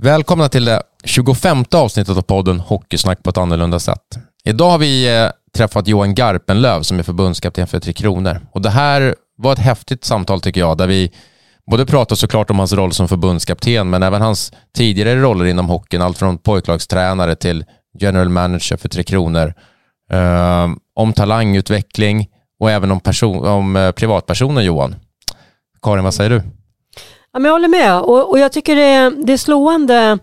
Välkomna till det 25 avsnittet av podden Hockeysnack på ett annorlunda sätt. Idag har vi eh, träffat Johan Garpenlöv som är förbundskapten för Tre Kronor. Och det här var ett häftigt samtal tycker jag, där vi både pratar såklart om hans roll som förbundskapten, men även hans tidigare roller inom hockeyn, allt från pojklagstränare till general manager för Tre Kronor. eh, om talangutveckling och även om, person, om eh, privatpersonen Johan. Karin, vad säger du? Ja, men jag håller med och, och jag tycker det är, det är slående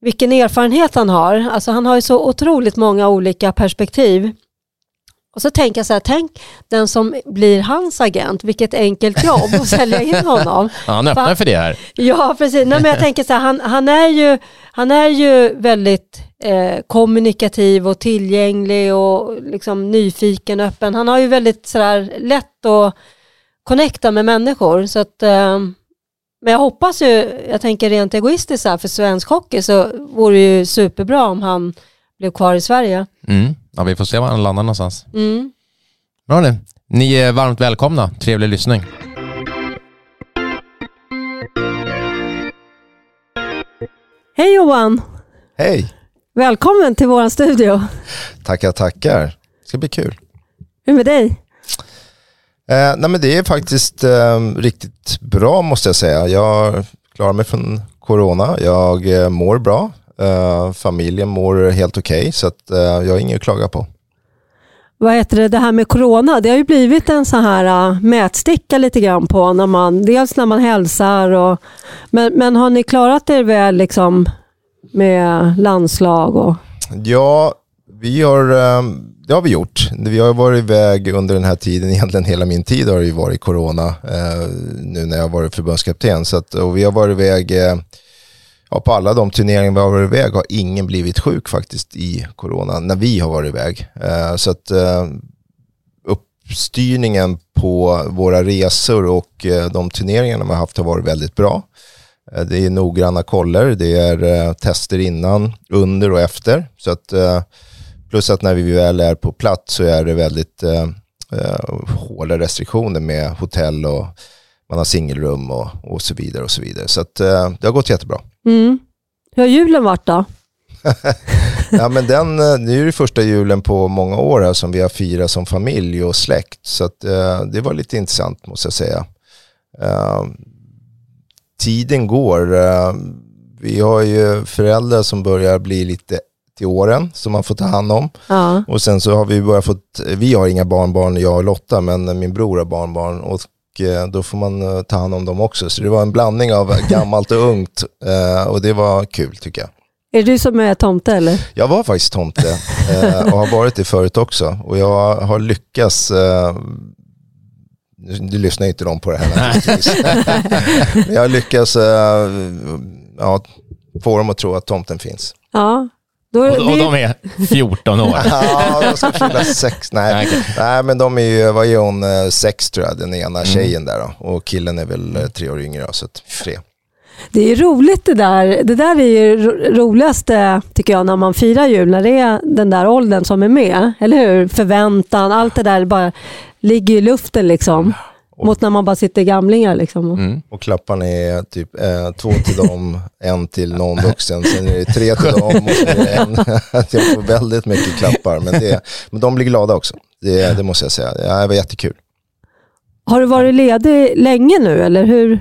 vilken erfarenhet han har. Alltså han har ju så otroligt många olika perspektiv. Och så tänker jag så här, tänk den som blir hans agent, vilket enkelt jobb att sälja in honom. Ja, han öppnar för det här. Ja, precis. Nej, men jag tänker så här, han, han, är ju, han är ju väldigt eh, kommunikativ och tillgänglig och liksom nyfiken och öppen. Han har ju väldigt så där, lätt att connecta med människor. Så att, eh, men jag hoppas ju, jag tänker rent egoistiskt här, för svensk hockey så vore det ju superbra om han blev kvar i Sverige. Mm. Ja, vi får se var han landar någonstans. Mm. Bra ni. Ni är varmt välkomna. Trevlig lyssning. Hej Johan! Hej! Välkommen till vår studio. Tackar, tackar. Det ska bli kul. Hur är med dig? Eh, nej men det är faktiskt eh, riktigt bra måste jag säga. Jag klarar mig från corona. Jag eh, mår bra. Eh, familjen mår helt okej okay, så att, eh, jag har inget att klaga på. Vad heter det, det här med corona, det har ju blivit en så här uh, mätsticka lite grann på när man, dels när man hälsar och, men, men har ni klarat er väl liksom med landslag och? Ja, vi har, eh, det har vi gjort. Vi har varit iväg under den här tiden, egentligen hela min tid har det ju varit corona, eh, nu när jag har varit förbundskapten. Så att, och vi har varit iväg eh, ja, på alla de turneringar vi har varit iväg har ingen blivit sjuk faktiskt i corona när vi har varit iväg. Så att uppstyrningen på våra resor och de turneringarna vi har haft har varit väldigt bra. Det är noggranna koller, det är tester innan, under och efter. Så att, eh, plus att när vi väl är på plats så är det väldigt hårda restriktioner med hotell och man har singelrum och, och så vidare. och Så vidare. Så att, det har gått jättebra. Mm. Hur har julen varit då? ja, men den, eh, det är ju första julen på många år här som vi har firat som familj och släkt. Så att, uh, det var lite intressant måste jag säga. Uh, tiden går. Uh, vi har ju föräldrar som börjar bli lite till åren som man får ta hand om. Ja. Och sen så har vi börjat fått, vi har inga barnbarn, jag och Lotta, men min bror har barnbarn. Och Eh, då får man eh, ta hand om dem också. Så det var en blandning av gammalt och ungt eh, och det var kul tycker jag. Är det du som är tomte eller? Jag var faktiskt tomte och har varit det förut också. Och jag har lyckats, du lyssnar inte de på det här naturligtvis. jag har lyckats ja, få dem att tro att tomten finns. Ja, då, och, och de är 14 år? ja, de ska fylla sex. Nej. Okay. Nej, men de är ju, vad är hon, eh, sex tror jag, den ena mm. tjejen där då. Och killen är väl eh, tre år yngre, så tre. Det är roligt det där. Det där är ju roligaste tycker jag när man firar jul, när det är den där åldern som är med. Eller hur? Förväntan, allt det där bara ligger i luften liksom. Och, Mot när man bara sitter gamlingar liksom. Mm. Och klapparna är typ eh, två till dem, en till någon vuxen, sen är det tre till dem och sen är det en. jag får väldigt mycket klappar, men, det, men de blir glada också. Det, det måste jag säga. Det var jättekul. Har du varit ledig länge nu eller hur?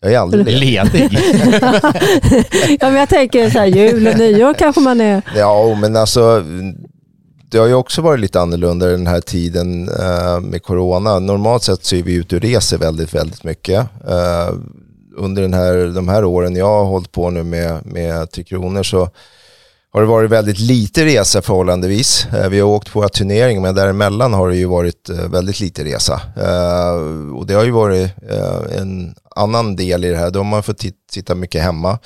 Jag är aldrig ledig. ledig. ja, men jag tänker så här, jul och nyår kanske man är. Ja, men alltså det har ju också varit lite annorlunda den här tiden eh, med corona. Normalt sett så är vi ute och reser väldigt, väldigt mycket. Eh, under den här, de här åren jag har hållit på nu med, med Tre Kronor så har det varit väldigt lite resa förhållandevis. Eh, vi har åkt på våra turneringar men däremellan har det ju varit eh, väldigt lite resa. Eh, och det har ju varit eh, en annan del i det här. Då har man fått sitta mycket hemma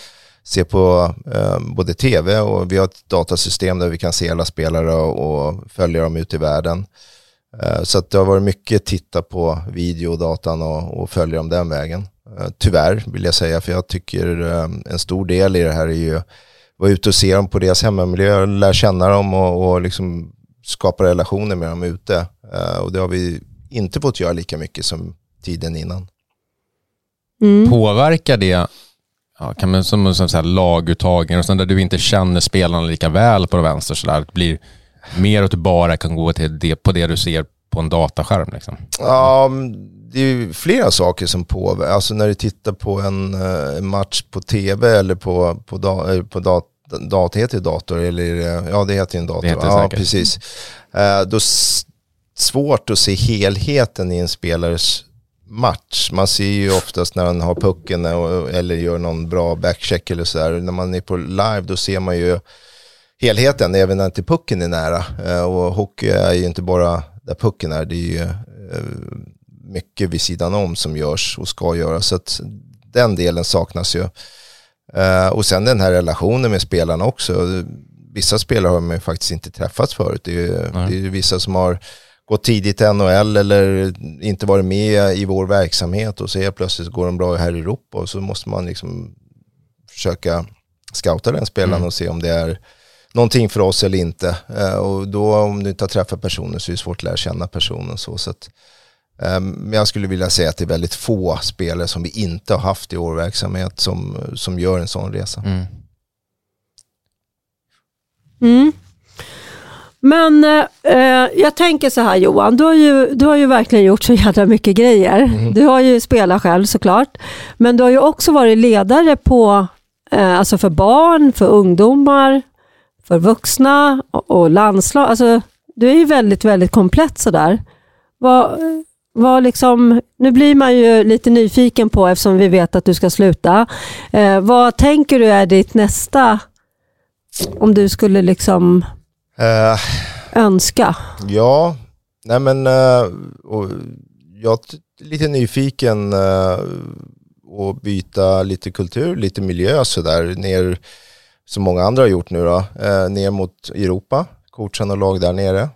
se på eh, både tv och vi har ett datasystem där vi kan se alla spelare och, och följa dem ut i världen. Eh, så att det har varit mycket titta på videodatan och, och följa dem den vägen. Eh, tyvärr vill jag säga, för jag tycker eh, en stor del i det här är ju att vara ute och se dem på deras hemmamiljö, lära känna dem och, och liksom skapa relationer med dem ute. Eh, och det har vi inte fått göra lika mycket som tiden innan. Mm. Påverkar det ja, kan man, som en sån här laguttagning och sen där du inte känner spelarna lika väl på vänster så där, det blir mer att du bara kan gå till det, på det du ser på en dataskärm. Liksom. Ja, det är flera saker som påverkar. Alltså när du tittar på en, eh, en match på tv eller på, på, da, eh, på dat, dat, heter dator eller ja det heter ju en dator. Det ja, precis. Uh, då svårt att se helheten i en spelares match. Man ser ju oftast när han har pucken eller gör någon bra backcheck eller sådär. När man är på live då ser man ju helheten även när inte pucken är nära. Uh, och hockey är ju inte bara där pucken är. Det är ju uh, mycket vid sidan om som görs och ska göras. Så att den delen saknas ju. Uh, och sen den här relationen med spelarna också. Vissa spelare har man ju faktiskt inte träffats förut. Det är ju, det är vissa som har gått tidigt till NHL eller inte varit med i vår verksamhet och så helt plötsligt går de bra här i Europa och så måste man liksom försöka scouta den spelaren mm. och se om det är någonting för oss eller inte. Uh, och då om du inte har träffat personen så är det svårt att lära känna personen. Så, så att, Ehm, men jag skulle vilja säga att det är väldigt få spelare som vi inte har haft i vår verksamhet som, som gör en sån resa. Mm. Mm. Men eh, jag tänker så här Johan, du har, ju, du har ju verkligen gjort så jävla mycket grejer. Mm. Du har ju spelat själv såklart, men du har ju också varit ledare på, eh, alltså för barn, för ungdomar, för vuxna och, och landslag. Alltså, du är ju väldigt, väldigt komplett sådär. Vad, vad liksom, nu blir man ju lite nyfiken på, eftersom vi vet att du ska sluta. Eh, vad tänker du är ditt nästa, om du skulle liksom uh, önska? Ja, nej men uh, jag är lite nyfiken uh, att byta lite kultur, lite miljö sådär, ner som många andra har gjort nu då, uh, ner mot Europa, coacha och lag där nere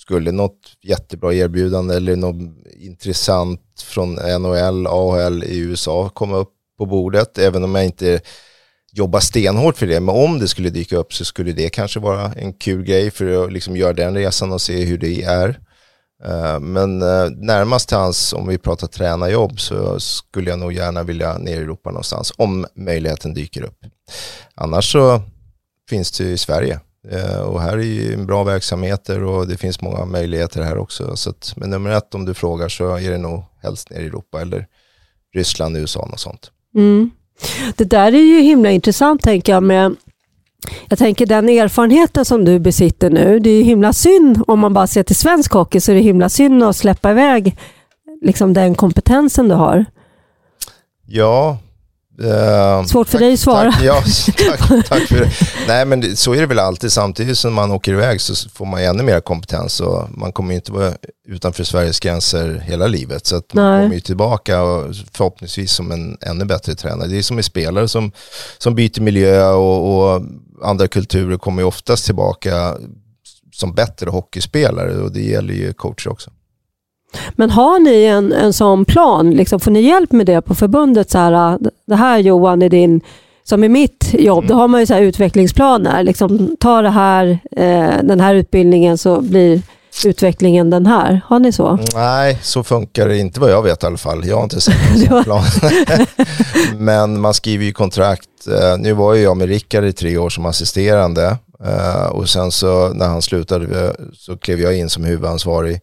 skulle något jättebra erbjudande eller något intressant från NHL, AHL i USA komma upp på bordet, även om jag inte jobba stenhårt för det, men om det skulle dyka upp så skulle det kanske vara en kul grej för att liksom göra den resan och se hur det är. Eh, men eh, närmast till hans, om vi pratar tränarjobb, så skulle jag nog gärna vilja ner i Europa någonstans, om möjligheten dyker upp. Annars så finns det i Sverige. Eh, och här är ju bra verksamheter och det finns många möjligheter här också. Så att, men nummer ett om du frågar så är det nog helst nere i Europa eller Ryssland, USA och sånt. Mm. Det där är ju himla intressant tänker jag med jag tänker den erfarenheten som du besitter nu, det är himla synd om man bara ser till svensk hockey så är det himla synd att släppa iväg liksom den kompetensen du har. Ja, Uh, Svårt för tack, dig att svara. Tack, ja, tack, tack, för det. Nej men så är det väl alltid. Samtidigt som man åker iväg så får man ännu mer kompetens och man kommer ju inte vara utanför Sveriges gränser hela livet. Så att man kommer ju tillbaka och förhoppningsvis som en ännu bättre tränare. Det är som en spelare som, som byter miljö och, och andra kulturer kommer ju oftast tillbaka som bättre hockeyspelare och det gäller ju coacher också. Men har ni en, en sån plan? Liksom, får ni hjälp med det på förbundet? Så här, det här Johan är din, som i mitt jobb, då har man ju så utvecklingsplaner. Liksom, ta det här, eh, den här utbildningen så blir utvecklingen den här. Har ni så? Nej, så funkar det inte vad jag vet i alla fall. Jag har inte sett en sån plan. Men man skriver ju kontrakt. Eh, nu var ju jag med Rickard i tre år som assisterande eh, och sen så när han slutade så klev jag in som huvudansvarig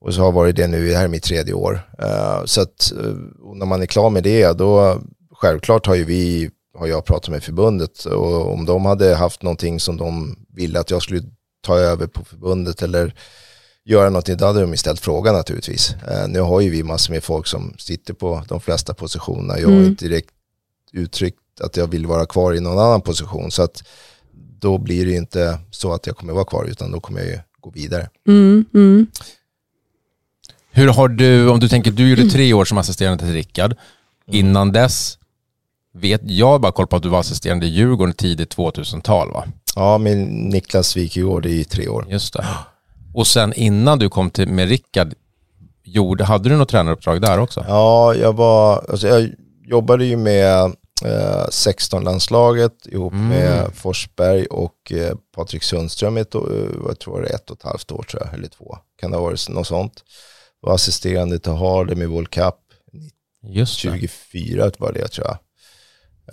och så har varit det nu, det här är mitt tredje år. Uh, så att uh, när man är klar med det, då självklart har ju vi, har jag pratat med förbundet och om de hade haft någonting som de ville att jag skulle ta över på förbundet eller göra någonting, då hade de ställt frågan naturligtvis. Uh, nu har ju vi massor med folk som sitter på de flesta positionerna. Jag har mm. inte direkt uttryckt att jag vill vara kvar i någon annan position. Så att då blir det inte så att jag kommer vara kvar, utan då kommer jag ju gå vidare. Mm, mm. Hur har du, om du tänker, du gjorde tre år som assisterande till Rickard. Innan dess vet jag bara koll på att du var assisterande i Djurgården tidigt 2000-tal va? Ja, med Niklas Wikegård i tre år. Just det. Och sen innan du kom till med Rickard, gjorde, hade du något tränaruppdrag där också? Ja, jag var, alltså jag jobbade ju med eh, 16-landslaget ihop mm. med Forsberg och eh, Patrik Sundström ett, eh, jag tror det är ett och ett halvt år tror jag, eller två. Kan det ha varit något sånt var assisterande till Harlem i World Cup. Just 24 var det tror jag.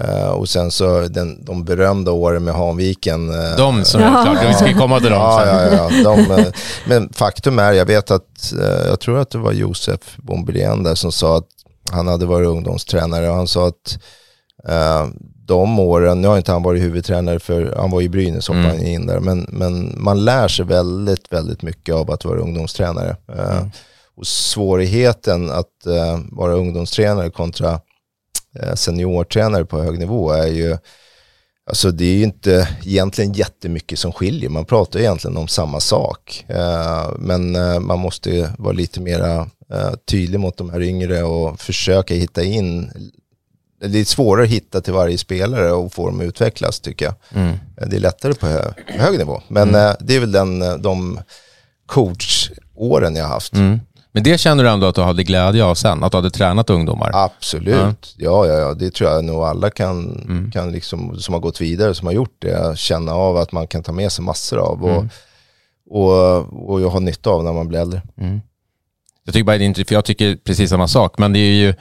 Uh, och sen så den, de berömda åren med Hanviken. Uh, de som är klart, vi ska komma till dem ja, ja, ja, de, uh, Men faktum är, jag vet att, jag tror att det var Josef Bombelén där som sa att han hade varit ungdomstränare och han sa att de åren, nu har inte han varit huvudtränare för han var i Brynäs hoppade mm. in där, men, men man lär sig väldigt, väldigt mycket av att vara ungdomstränare. Mm. Och svårigheten att vara ungdomstränare kontra Eh, seniortränare på hög nivå är ju, alltså det är ju inte egentligen jättemycket som skiljer. Man pratar egentligen om samma sak. Eh, men eh, man måste vara lite mer tydlig mot de här yngre och försöka hitta in det är svårare att hitta till varje spelare och få dem att utvecklas tycker jag. Mm. Det är lättare på hö hög nivå. Men mm. det är väl den, de coachåren jag har haft. Mm. Men det känner du ändå att du hade glädje av sen? Att du hade tränat ungdomar? Absolut. Mm. Ja, ja, ja, det tror jag nog alla kan, mm. kan liksom, som har gått vidare, som har gjort det, känna av att man kan ta med sig massor av. Och, mm. och, och jag har nytta av när man blir äldre. Mm. Jag tycker bara det är för jag tycker precis samma sak, men det är ju,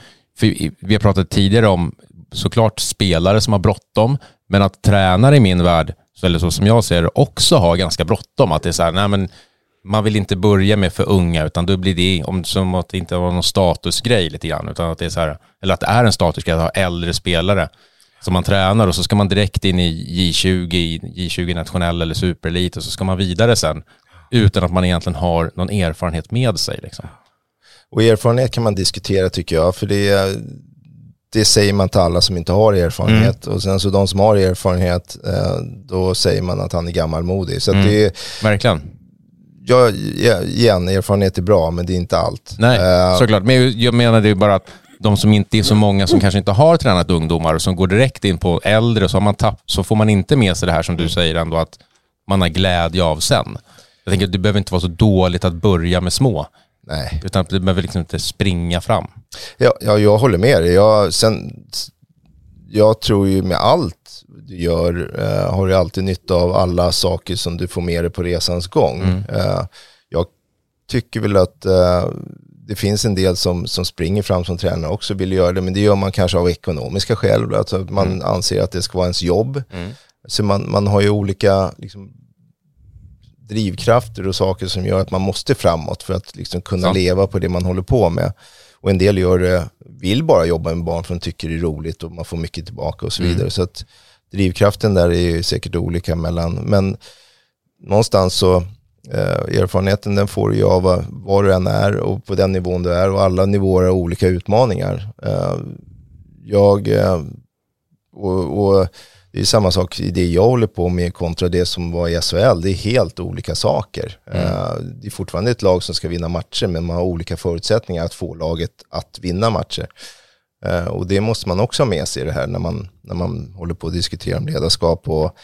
vi har pratat tidigare om såklart spelare som har bråttom, men att tränare i min värld, eller så som jag ser det, också har ganska bråttom. Att det är så här, nej men man vill inte börja med för unga, utan då blir det om, som att det inte var någon statusgrej lite grann, utan att det är så här, eller att det är en statusgrej att ha äldre spelare som man tränar och så ska man direkt in i J20, J20 nationell eller superelit och så ska man vidare sen utan att man egentligen har någon erfarenhet med sig. Liksom. Och erfarenhet kan man diskutera tycker jag, för det, det säger man till alla som inte har erfarenhet. Mm. Och sen så de som har erfarenhet, eh, då säger man att han är gammalmodig. Så mm. det, Verkligen ja, igen, erfarenhet är bra, men det är inte allt. Nej, uh, såklart. Men jag menar det är bara att de som inte är så många som kanske inte har tränat ungdomar och som går direkt in på äldre så, har man tapp, så får man inte med sig det här som du säger ändå att man har glädje av sen. Jag tänker att det behöver inte vara så dåligt att börja med små. Nej. Utan det behöver liksom inte springa fram. Ja, ja jag håller med dig. Jag, sen, jag tror ju med allt du gör eh, har du alltid nytta av alla saker som du får med dig på resans gång. Mm. Eh, jag tycker väl att eh, det finns en del som, som springer fram som tränare också vill göra det, men det gör man kanske av ekonomiska skäl. Alltså man mm. anser att det ska vara ens jobb. Mm. Så man, man har ju olika liksom, drivkrafter och saker som gör att man måste framåt för att liksom kunna Så. leva på det man håller på med. Och en del gör det, vill bara jobba med barn för de tycker det är roligt och man får mycket tillbaka och så mm. vidare. Så att drivkraften där är ju säkert olika mellan, men någonstans så eh, erfarenheten den får du av var du än är och på den nivån du är och alla nivåer har olika utmaningar. Eh, jag, eh, och, och, det är samma sak i det jag håller på med kontra det som var i SHL. Det är helt olika saker. Mm. Eh, det är fortfarande ett lag som ska vinna matcher men man har olika förutsättningar att få laget att vinna matcher. Eh, och det måste man också ha med sig i det här när man, när man håller på att diskutera om ledarskap och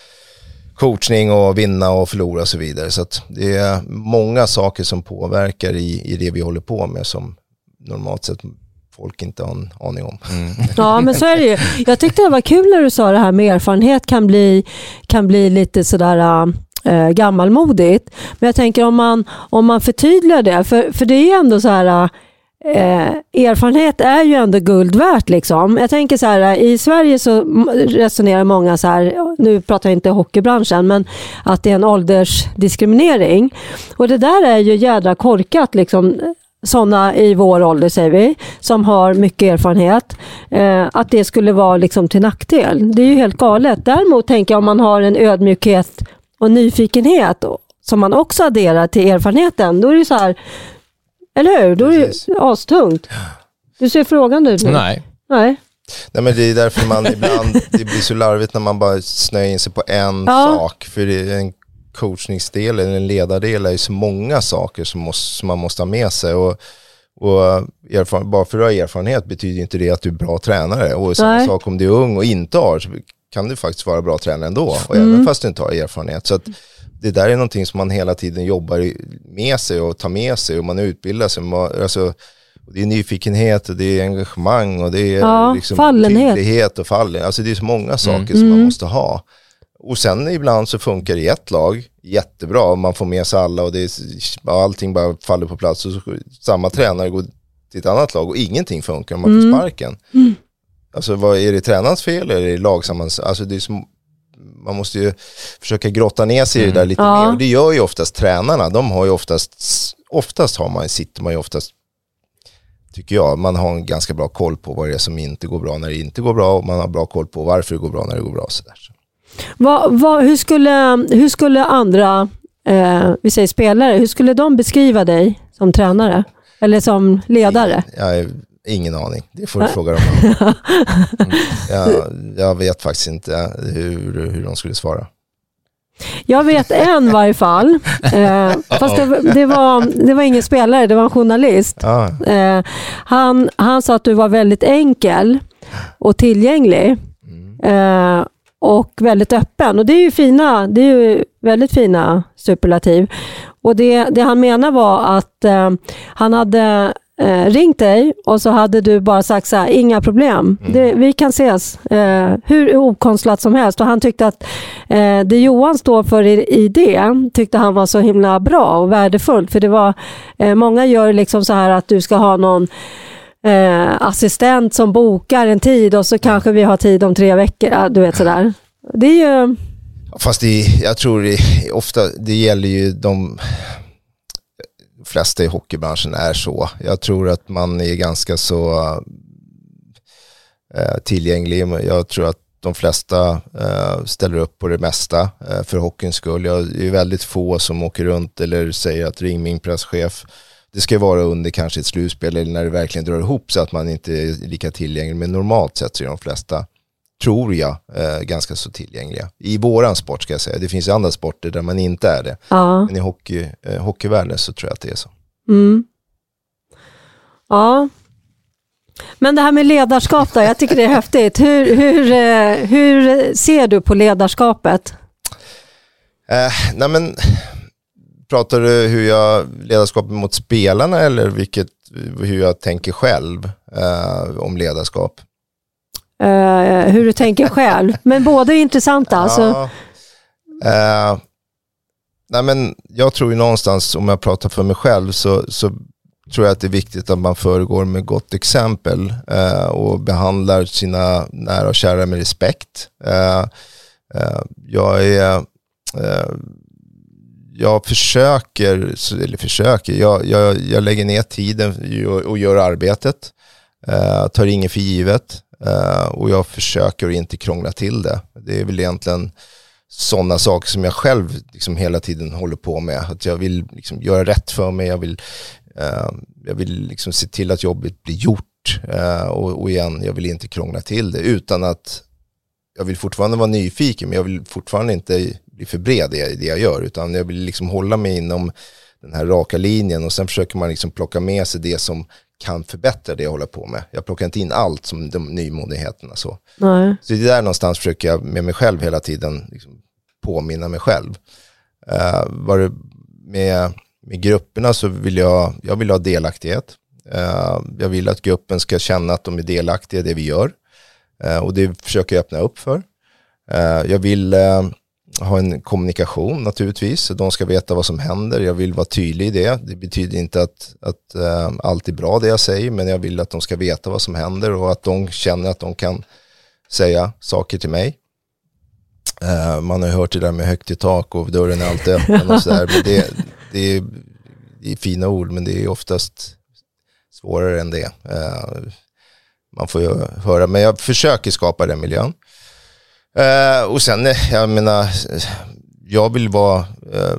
coachning och vinna och förlora och så vidare. Så det är många saker som påverkar i, i det vi håller på med som normalt sett folk inte har en aning om. Mm. Ja, men så är det ju. Jag tyckte det var kul när du sa det här med erfarenhet kan bli, kan bli lite sådär äh, gammalmodigt. Men jag tänker om man, om man förtydligar det, för, för det är ändå så här Eh, erfarenhet är ju ändå guld värt. Liksom. Jag tänker så här, i Sverige så resonerar många så här, nu pratar jag inte hockeybranschen, men att det är en åldersdiskriminering. Och det där är ju jädra korkat. Liksom sådana i vår ålder, säger vi, som har mycket erfarenhet, eh, att det skulle vara liksom till nackdel. Det är ju helt galet. Däremot tänker jag om man har en ödmjukhet och nyfikenhet som man också adderar till erfarenheten, då är det så här, eller hur? Då är det astungt. Du ser frågande ut nu. Nej. Nej. Nej men det är därför man ibland, det blir så larvigt när man bara snöar in sig på en ja. sak. För det är en coachningsdel eller en ledardel är ju så många saker som, måste, som man måste ha med sig. Och, och erfaren, bara för att du har erfarenhet betyder inte det att du är bra tränare. Och samma Nej. sak om du är ung och inte har, så kan du faktiskt vara bra tränare ändå. Och mm. även fast du inte har erfarenhet. Så att, det där är någonting som man hela tiden jobbar med sig och tar med sig och man utbildar sig. Man, alltså, det är nyfikenhet och det är engagemang och det är ja, liksom fallenhet. tydlighet och fallenhet. Alltså det är så många saker mm. som man mm. måste ha. Och sen ibland så funkar det i ett lag jättebra, man får med sig alla och det är, allting bara faller på plats. Och så, samma tränare går till ett annat lag och ingenting funkar man får mm. sparken. Mm. Alltså vad, är det tränarens fel eller är det lagsammans? Alltså det är som, man måste ju försöka grotta ner sig i det där lite Ja. mer. Och det gör ju oftast tränarna. De har ju oftast, oftast har man, sitter man ju oftast, tycker jag, man har en ganska bra koll på vad det är som inte går bra när det inte går bra och man har bra koll på varför det går bra när det går bra. Så. Vad, vad, hur, skulle, hur skulle andra, eh, vi säger spelare, hur skulle de beskriva dig som tränare? Eller som ledare? Jag har ingen aning, det får du fråga dem om. jag, jag vet faktiskt inte hur, hur de skulle svara. Jag vet en i varje fall. Eh, fast det, det, var, det var ingen spelare, det var en journalist. Eh, han, han sa att du var väldigt enkel och tillgänglig. Eh, och väldigt öppen. Och det är ju fina, det är ju väldigt fina superlativ. Och det, det han menar var att eh, han hade eh, ringt dig och så hade du bara sagt så här, inga problem, det, vi kan ses eh, hur okonstlat som helst. Och han tyckte att eh, det Johan står för i, i det tyckte han var så himla bra och värdefullt. För det var, eh, många gör liksom så här att du ska ha någon eh, assistent som bokar en tid och så kanske vi har tid om tre veckor. Du vet sådär. Det är ju... Fast det, jag tror det, ofta, det gäller ju de flesta i hockeybranschen är så. Jag tror att man är ganska så eh, tillgänglig. Jag tror att de flesta eh, ställer upp på det mesta eh, för hockeyns skull. Jag det är väldigt få som åker runt eller säger att ring min presschef. Det ska vara under kanske ett slutspel eller när det verkligen drar ihop så att man inte är lika tillgänglig. Men normalt sett så är de flesta tror jag, eh, ganska så tillgängliga. I våran sport ska jag säga. Det finns ju andra sporter där man inte är det. Ja. Men i hockey, eh, hockeyvärlden så tror jag att det är så. Mm. Ja. Men det här med ledarskap då, jag tycker det är häftigt. Hur, hur, eh, hur ser du på ledarskapet? Eh, nej men, pratar du hur jag ledarskap mot spelarna eller vilket, hur jag tänker själv eh, om ledarskap? Eh, hur du tänker själv. Men båda är intressanta. Alltså, Ja. Eh, nej men jag tror ju någonstans, om jag pratar för mig själv, så, så tror jag att det är viktigt att man föregår med gott exempel eh, och behandlar sina nära och kära med respekt. Eh, eh, jag är eh, jag försöker, eller försöker, jag, jag, jag lägger ner tiden och- gör arbetet. Eh, tar inget för givet Eh, och jag försöker att inte krångla till det. Det är väl egentligen sådana saker som jag själv liksom hela tiden håller på med. Att jag vill liksom göra rätt för mig, jag vill, eh, jag vill liksom se till att jobbet blir gjort. Eh, och, och igen, jag vill inte krångla till det utan att jag vill fortfarande vara nyfiken men jag vill fortfarande inte bli för bred i det jag gör utan jag vill liksom hålla mig inom den här raka linjen och sen försöker man liksom plocka med sig det som kan förbättra det jag håller på med. Jag plockar inte in allt som de nymodigheterna så. nej. Så det är där någonstans försöker jag med mig själv hela tiden liksom påminna mig själv. Uh, var det med, med grupperna så vill jag, jag vill ha delaktighet. Eh, jag vill att gruppen ska känna att de är delaktiga i det vi gör. Eh, och det försöker jag öppna upp för. Jag vill ha en kommunikation naturligtvis. De ska veta vad som händer. Jag vill vara tydlig i det. Det betyder inte att, att äh, allt är bra det jag säger, men jag vill att de ska veta vad som händer och att de känner att de kan säga saker till mig. Äh, man har ju hört det där med högt i tak och dörren är alltid öppen och sådär. Men det, det, är, det är fina ord, men det är oftast svårare än det. Äh, man får ju höra, men jag försöker skapa den miljön. Eh, och sen, eh, jag menar, jag vill vara, eh,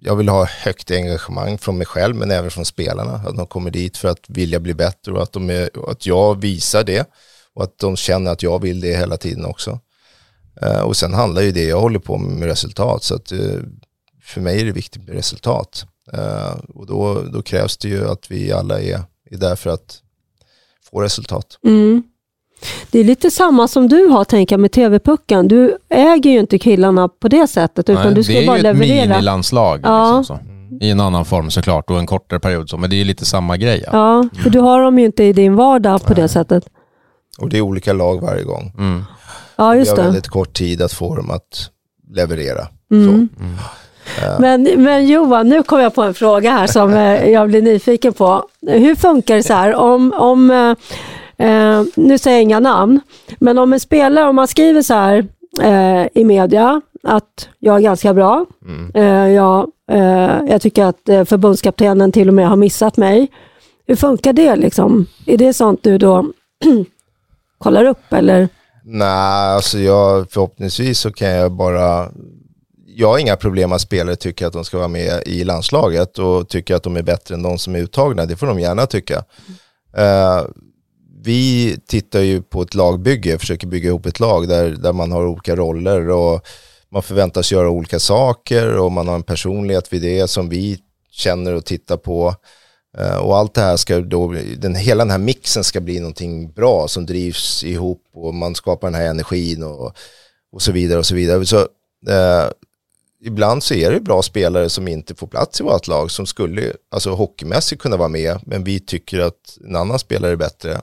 jag vill ha högt engagemang från mig själv, men även från spelarna. Att de kommer dit för att vilja bli bättre och att, de är, att jag visar det. Och att de känner att jag vill det hela tiden också. Eh, och sen handlar ju det jag håller på med med resultat. Så att eh, för mig är det viktigt med resultat. Eh, och då, då krävs det ju att vi alla är, är där för att få resultat. Mm. Det är lite samma som du har, tänker jag, med TV-pucken. Du äger ju inte killarna på det sättet, utan Nej, du ska det är bara ju ett leverera. minilandslag. Ja. Liksom. I en annan form såklart och en kortare period. Så. Men det är ju lite samma grej. Ja. Ja, för du har dem ju inte i din vardag på det sättet. Och det är olika lag varje gång. Mm. Ja, Vi just har det. väldigt kort tid att få dem att leverera. Mm. Så. Men, men Johan, nu kom jag på en fråga här som eh, jag blir nyfiken på. Hur funkar det så här om, om, Eh, nu säger jag inga namn, men om en spelare, om man skriver så här eh, i media, att jag är ganska bra, Mm. eh, jag, eh, jag tycker att eh, förbundskaptenen till och med har missat mig. Hur funkar det liksom? Är det sånt du då kollar upp eller? Nej, alltså jag, förhoppningsvis så kan jag bara... Jag har inga problem att spelare tycker att de ska vara med i landslaget och tycker att de är bättre än de som är uttagna. Det får de gärna tycka. Eh, vi tittar ju på ett lagbygge, försöker bygga ihop ett lag där, där man har olika roller och man förväntas göra olika saker och man har en personlighet vid det som vi känner och tittar på. Eh, och allt det här ska då, den, hela den här mixen ska bli någonting bra som drivs ihop och man skapar den här energin och, och så vidare och så vidare. Så, eh, ibland så är det bra spelare som inte får plats i vårt lag som skulle, alltså hockeymässigt kunna vara med, men vi tycker att en annan spelare är bättre.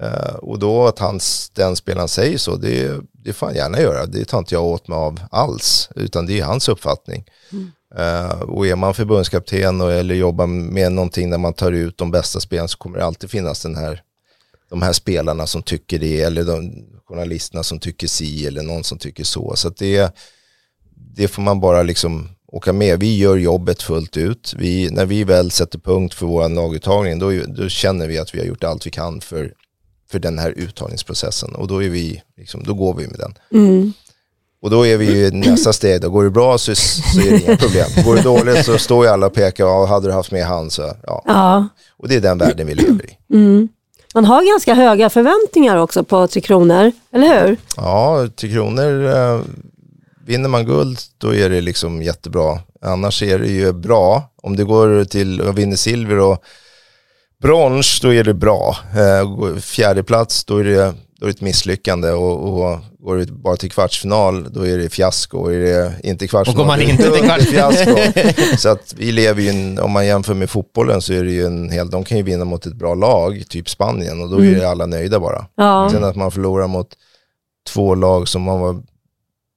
Eh, och då att hans, den spelaren säger så, det, det får han gärna göra. Det tar inte jag åt mig av alls, utan det är hans uppfattning. Eh, och är man förbundskapten och, eller jobbar med någonting där man tar ut de bästa spelarna så kommer det alltid finnas den här, de här spelarna som tycker det eller de journalisterna som tycker si eller någon som tycker så. Så att det, det får man bara liksom åka med. Vi gör jobbet fullt ut. Vi, när vi väl sätter punkt för vår laguttagning då, då känner vi att vi har gjort allt vi kan för, för den här uttagningsprocessen och då, är vi, liksom, då går vi med den. Mm. Och då är vi ju nästa steg, då går det bra så, så är det inga problem. Går det dåligt så står ju alla och pekar, ja, hade du haft med han så, ja. Ja. Och det är den världen vi lever i. Mm. Man har ganska höga förväntningar också på Tre Kronor, eller hur? Ja, Tre Kronor, eh, vinner man guld då är det liksom jättebra. Annars är det ju bra. Om det går till och vinner silver och brons, då är det bra. Eh, fjärde plats, då är det, då är det ett misslyckande och, och går det bara till kvartsfinal, då är det fiasko. Och är det inte kvartsfinal, Och går man inte till dubbel kvart- fiasko. Så att vi lever ju, en, om man jämför med fotbollen så är det ju en hel, de kan ju vinna mot ett bra lag, typ Spanien, och då är alla nöjda bara. Ja. Sen att man förlorar mot två lag som man var,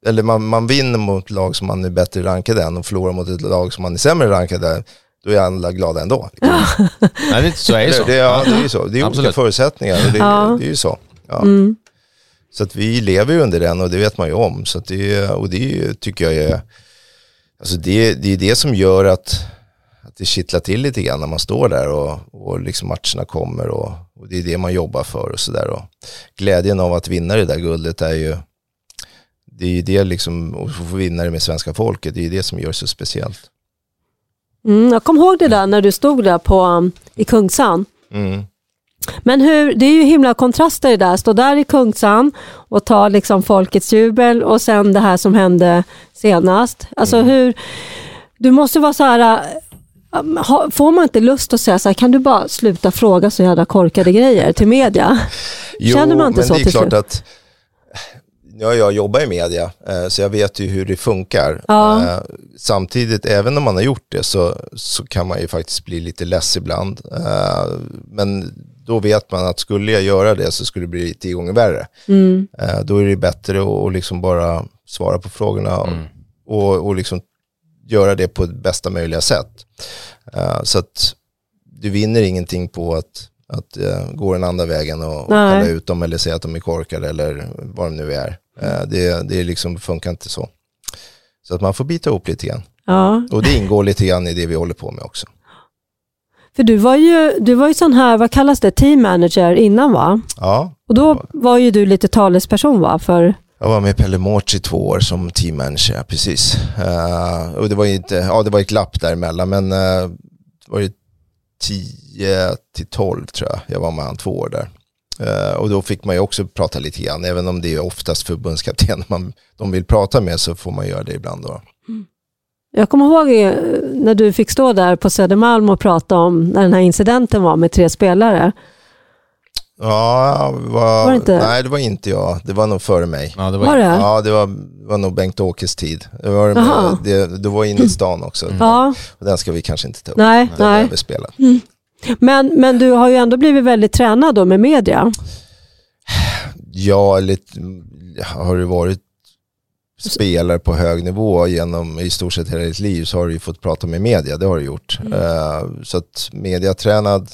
eller man, man vinner mot lag som man är bättre rankade än och förlorar mot ett lag som man är sämre rankade än, då är alla glada ändå. Liksom. Nej, det, så är det så. Det, ja, det är ju så. Det är Absolut. olika förutsättningar och det, Ja. det är ju så. Ja. Mm. Så att vi lever ju under den och det vet man ju om. Så att det, och det är tycker jag är, alltså det, det är det som gör att, att det kittlar till lite grann när man står där och, och liksom matcherna kommer och, och det är det man jobbar för och sådär. Glädjen av att vinna det där guldet är ju, det är ju det liksom, och få vinna det med svenska folket, det är ju det som gör det så speciellt. Mm, jag kommer ihåg det där när du stod där på, um, i Kungsan. Mm. Men hur, det är ju himla kontraster i det där. Stå där i Kungsan och ta liksom folkets jubel och sen det här som hände senast. Alltså Mm. hur, du måste vara så här, ha- får man inte lust att säga så här, kan du bara sluta fråga så jävla korkade grejer till media? Känner man inte men så det är till klart slut? att ja, jag jobbar i media eh, så jag vet ju hur det funkar. Ja. Eh, Samtidigt, även om man har gjort det så, så kan man ju faktiskt bli lite less ibland. Eh, Men då vet man att skulle jag göra det så skulle det bli tio gånger värre. Mm. Då är det bättre att liksom bara svara på frågorna Mm. och, och liksom göra det på bästa möjliga sätt. Så att du vinner ingenting på att, att uh, gå den andra vägen och, och kalla ut dem eller säga att de är korkade eller vad de nu är. Eh, Det, det är liksom, funkar inte så. Så att man får bita ihop lite grann. Ja, Och det ingår lite grann i det vi håller på med också. för du var ju, du var ju sån här, vad kallas det, team manager innan va? Ja, Och då var ju du lite talesperson va? För, jag var med Pelle Mårts i två år som team manager, precis. Eh, och det var ju inte, ja det var ett glapp däremellan, men uh, det var ju 10 till 12 tror jag, jag var med han två år där. Uh, och då fick man ju också prata lite grann, även om det är oftast förbundskapten man, de vill prata med så får man göra det ibland då. Mm. jag kommer ihåg eh, när du fick stå där på Södermalm och prata om när den här incidenten var med tre spelare. Ja, var, Var det inte? nej det var inte jag, det var nog före mig. Ja, det var, Var det? Ja, det var, var nog Bengt-Åkes tid. Det var, det, det var inne i stan också. Ja, Och den ska vi kanske inte ta upp. nej, Den är nej. överspelad. Men, men du har ju ändå blivit väldigt tränad då med media. Ja, lite, har du varit spelare på hög nivå genom i stort sett hela ditt liv så har du ju fått prata med media, det har du gjort. Mm. Eh, så att mediatränad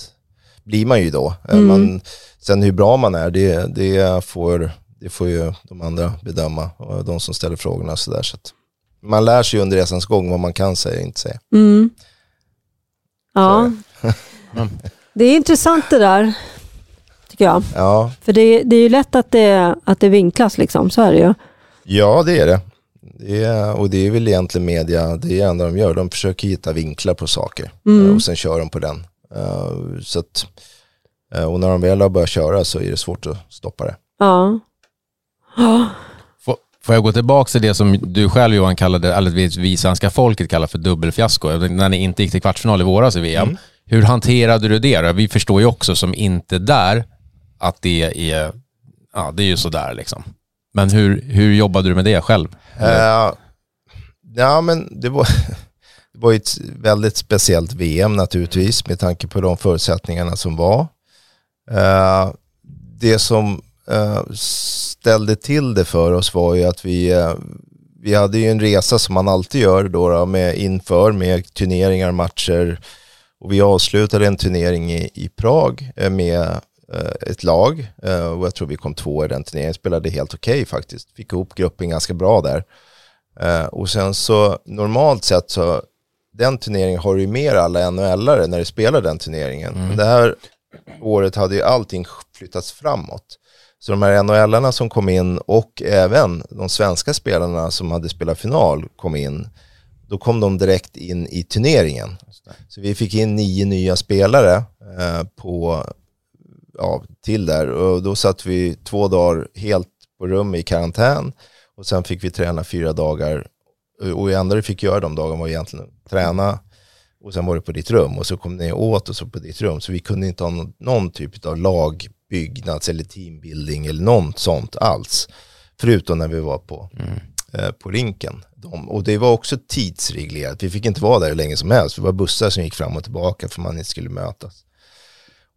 blir man ju då. Eh, Mm. Man, sen hur bra man är, det, det, får, det får ju de andra bedöma, och de som ställer frågorna och sådär. Så att man lär sig under resans gång vad man kan säga och inte säga. Mm. Ja, det är intressant det där, tycker jag. Ja, För det, det är ju lätt att det, att det vinklas, liksom. så är det ju. ja det är det. det är, och det är väl egentligen media, det är det enda de gör. De försöker hitta vinklar på saker Mm. eh, och sen kör de på den. Eh, Så att, eh, och när de väl har börjat köra så är det svårt att stoppa det. Ja. Ja. Får, jag gå tillbaka till det som du själv Johan kallade, eller vi, vi svenska folket kallar för dubbelfiasko, när ni inte gick till kvartsfinal i våras i VM. Mm. Hur hanterade du det då? Vi förstår ju också som inte där att det är, ja det är ju sådär liksom. Men hur, hur jobbade du med det själv? Eh, ja, men det var, det var ju ett väldigt speciellt VM naturligtvis med tanke på de förutsättningarna som var. Eh, det som eh, ställde till det för oss var ju att vi, eh, vi hade ju en resa som man alltid gör då, med inför med turneringar, matcher och vi avslutade en turnering i, i Prag med ett lag och jag tror vi kom två i den turneringen, spelade helt okej faktiskt, fick ihop gruppen ganska bra där. Och sen så normalt sett så den turneringen har du ju med alla NHL-are när du spelar den turneringen. Men det här året hade ju allting flyttats framåt. Så de här NHL-arna som kom in och även de svenska spelarna som hade spelat final kom in, då kom de direkt in i turneringen. Så vi fick in nio nya spelare eh, på, ja, till där och då satt vi två dagar helt på rum i karantän och sen fick vi träna fyra dagar och det enda du fick göra de dagarna var egentligen att träna. Och sen var det på ditt rum. Och så kom ni åt och så på ditt rum. Så vi kunde inte ha någon, någon typ av lagbyggnads eller teambuilding eller något sånt alls. Förutom när vi var på, eh, på rinken. De, och det var också tidsreglerat, vi fick inte vara där hur länge som helst, det var bussar som gick fram och tillbaka för man inte skulle mötas.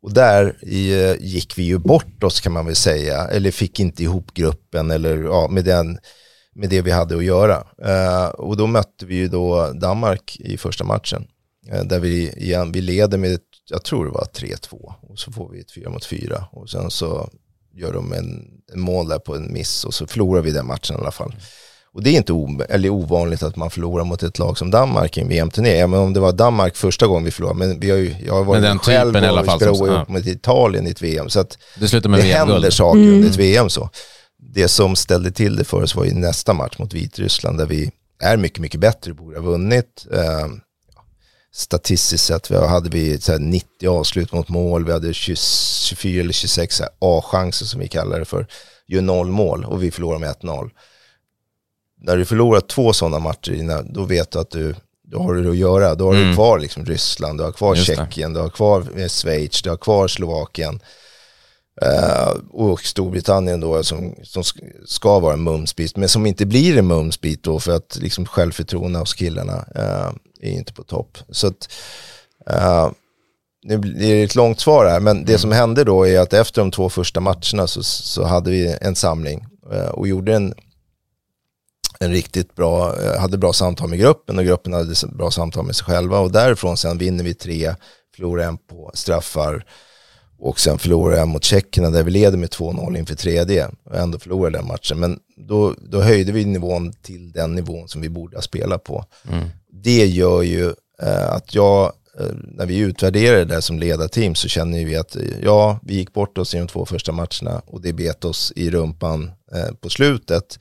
Och där i, eh, gick vi ju bort oss kan man väl säga, eller fick inte ihop gruppen eller ja, med, den, med det vi hade att göra. Eh, och då mötte vi ju då Danmark i första matchen, eh, där vi, igen, vi leder med, jag tror det var 3-2, och så får vi ett 4 mot 4 och sen så gör de en, en mål där på en miss och så förlorar vi den matchen i alla fall. Och det är inte o, eller ovanligt att man förlorar mot ett lag som Danmark i en VM-turnering. Men om det var Danmark första gången vi förlorade, men vi har ju, jag har varit Men den själv typen och spelat ihop ja. mot Italien i ett VM. Så att Det med det händer VM-guld. saker under ett VM så. Det som ställde till det för oss var ju nästa match mot Vitryssland där vi är mycket, mycket bättre, borde ha vunnit. Eh, statistiskt sett hade vi så här 90 avslut mot mål, vi hade 20, 24 eller 26 så här A-chanser som vi kallar det för, gör noll mål och vi förlorar med 1-0. När du förlorar två sådana matcher, då vet du att du, då har du det att göra. Då har du Mm. kvar liksom Ryssland, du har kvar Just det. Tjeckien, du har kvar eh, Schweiz, du har kvar Slovakien. Eh, och Storbritannien då som, som sk- ska vara en mumsbit, men som inte blir en mumsbit då för att liksom självförtroende hos killarna eh, är inte på topp. Så att, eh, nu blir det ett långt svar här, men det som hände då är att efter de två första matcherna så, så hade vi en samling och gjorde en, en riktigt bra, hade bra samtal med gruppen och gruppen hade bra samtal med sig själva och därifrån sen vinner vi tre, förlorar en på straffar och sen förlorar jag mot Tjeckerna där vi leder med 2-0 inför tredje och ändå förlorar den matchen. Men då, då höjde vi nivån till den nivån som vi borde ha spelat på. Mm. Det gör ju eh, att jag, eh, när vi utvärderar det där som ledarteam så känner vi att eh, ja, vi gick bort oss i de två första matcherna och det bet oss i rumpan eh, på slutet.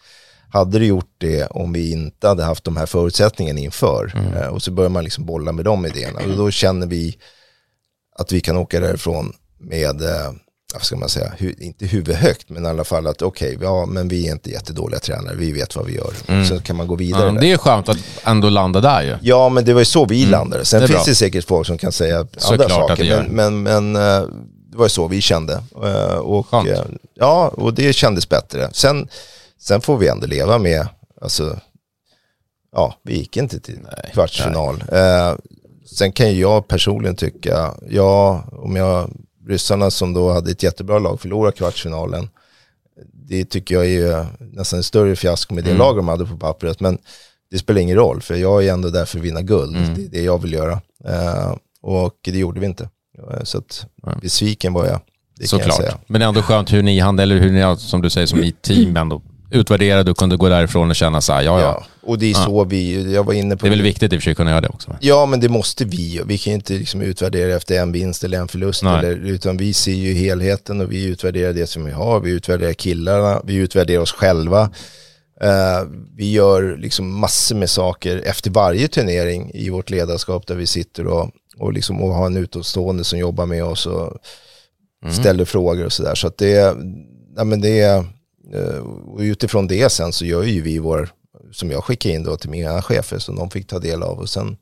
Hade det gjort det om vi inte hade haft de här förutsättningarna inför eh, och så börjar man liksom bolla med de idéerna och då känner vi att vi kan åka därifrån med, eh, vad ska man säga, hu- inte huvudhögt, men i alla fall att okej, ja, men vi är inte jättedåliga tränare, vi vet vad vi gör. Så kan man gå vidare. Ja, det är skönt att ändå landa där ju. Ja, men det var ju så vi landade. Sen Mm. det finns bra. det säkert folk som kan säga andra Såklart att saker, men, men, men eh, det var ju så vi kände. Eh, Och, Skönt. ja, och det kändes bättre. Sen, sen får vi ändå leva med, alltså, ja, vi gick inte till kvartsfinal. Eh, sen kan ju jag personligen tycka, ja, om jag, ryssarna som då hade ett jättebra lag förlorar kvartsfinalen, det tycker jag är nästan en större fiasko med det Mm. lag de hade på pappret. Men det spelar ingen roll, för jag är ändå där för att vinna guld. Mm. Det är det jag vill göra. Eh, och det gjorde vi inte. Eh, Så att besviken var jag. Såklart. Men ändå skönt hur ni hann, eller hur ni, som du säger, som ni team ändå utvärderade och kunde gå därifrån och känna så här, ja, ja. Ja. Och det är så vi, jag var inne på Det är väl viktigt i och för sig att kunna göra det också. Ja, men det måste vi. Vi kan ju inte liksom utvärdera efter en vinst eller en förlust. Eller, utan vi ser ju helheten och vi utvärderar det som vi har. Vi utvärderar killarna, vi utvärderar oss själva. Eh, vi gör liksom massor med saker efter varje turnering i vårt ledarskap där vi sitter och, och, liksom, och har en utomstående som jobbar med oss och ställer frågor och sådär. Så att det, ja, men det är, och utifrån det sen så gör ju vi vår, som jag skickar in då till mina chefer som de fick ta del av och sen,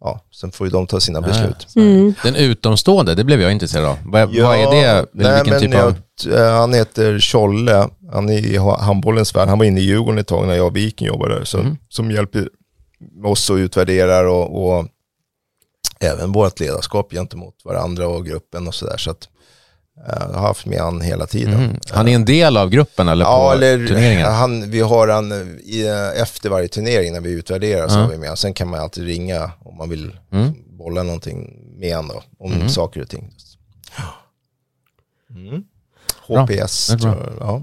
ja, sen får ju de ta sina beslut. Mm. Den utomstående, det blev jag intresserad av. Vad, vad är det? Nej, vilken men typ jag, av... eh, han heter Tjolle, han är i ha- handbollens värld. Han var inne i Djurgården ett tag när jag och Viking jobbade där. Så, Mhm. Som hjälper oss och utvärderar och, och även vårt ledarskap gentemot varandra och gruppen och sådär. Så att eh, jag har haft med han hela tiden. Mhm. Han är en del av gruppen eller Ja, på eller turneringen? han, vi har han eh, i, efter varje turnering när vi utvärderar så Ja. har vi med. Sen kan man alltid ringa om man vill Mm. bolla någonting med han då, om Mm. saker och ting. Mm. Bra. HPS, är bra. tror jag, ja.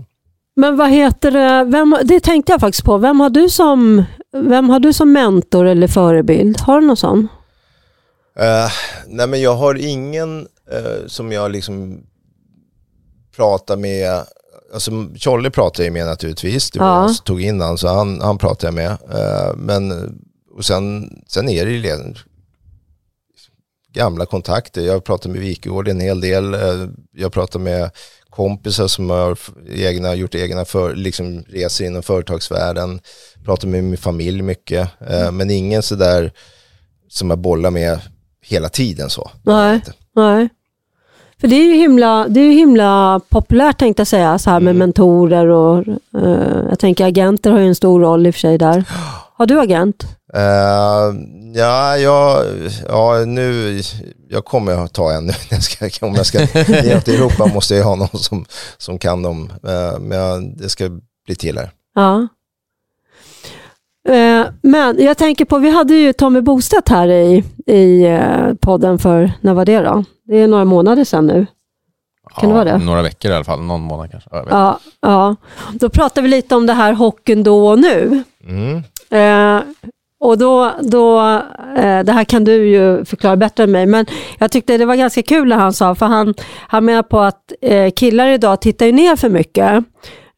Men vad heter det, vem, det tänkte jag faktiskt på. Vem har du som, vem har du som mentor eller förebild? Har du någon sån? Eh, nej men jag har ingen eh, som jag liksom pratar med, alltså Tjolle pratar jag med naturligtvis, det var Ja. jag som tog in han så han, han pratar jag med. Eh, men och sen, sen är det ju gamla kontakter, jag pratar med Wikegård en hel del, eh, jag pratar med kompisar som har egna, gjort egna för, liksom resor inom företagsvärlden, pratar med min familj mycket, eh, men ingen sådär som jag bollar med hela tiden så. Nej. Nej. För det är ju himla, det är himla populärt tänkte jag säga, så här med Mm. mentorer och eh, jag tänker agenter har ju en stor roll i och för sig där. Har du agent? Eh, ja, jag, ja, nu, jag kommer att ta en nu. när jag ska, om jag ska ner till Europa måste jag ha någon som, som kan dem. Eh, men jag- det ska bli till här. Ja. Eh, Men jag tänker på, vi hade ju Tommy Bostedt här i, i eh, podden för, när var det då? Det är några månader sedan nu. Kan det vara det? Några veckor i alla fall, någon månad kanske. Ja. Ja, ja. Då pratade vi lite om det här hockeyn då och nu. Mm. Eh, och då, då eh, det här kan du ju förklara bättre än mig, men jag tyckte det var ganska kul när han sa, för han, han menar på att eh, killar idag tittar ju ner för mycket.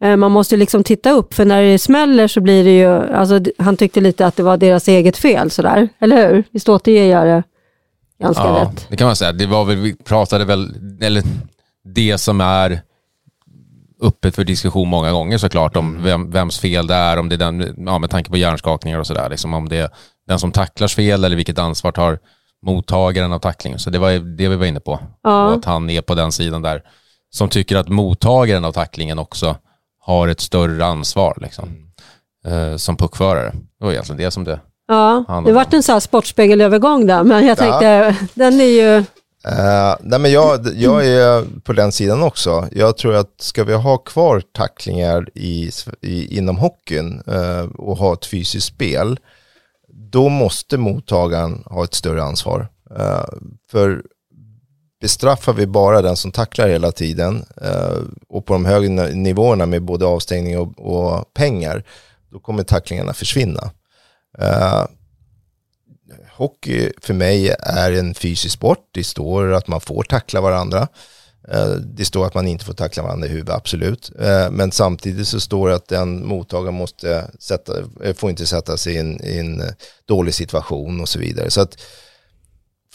Eh, man måste liksom titta upp, för när det smäller så blir det ju, alltså, han tyckte lite att det var deras eget fel sådär, eller hur? Visst återger jag det ganska Ja, rätt? det kan man säga. Det var väl, vi pratade väl, eller det som är öppet för diskussion många gånger såklart om vem, vems fel det är, om det är den, ja, med tanke på hjärnskakningar och sådär, liksom om det är den som tacklars fel eller vilket ansvar tar mottagaren av tacklingen. Så det var det vi var inne på. Ja. Och att han är på den sidan där som tycker att mottagaren av tacklingen också har ett större ansvar liksom, eh, som puckförare. Det var egentligen det som det Ja, det vart en sån här sportspegelövergång där, men jag tänkte, den är ju, Eh, nej men jag, jag är på den sidan också. Jag tror att ska vi ha kvar tacklingar i, i, inom hockeyn eh, och ha ett fysiskt spel, då måste mottagaren ha ett större ansvar. Eh, för bestraffar vi bara den som tacklar hela tiden eh, och på de högre nivåerna med både avstängning och, och pengar, då kommer tacklingarna försvinna. Eh, hockey för mig är en fysisk sport. Det står att man får tackla varandra. Eh, det står att man inte får tackla varandra i huvudet, absolut. Men samtidigt så står det att den mottagaren måste sätta, får inte sätta sig i en, i en dålig situation och så vidare. Så att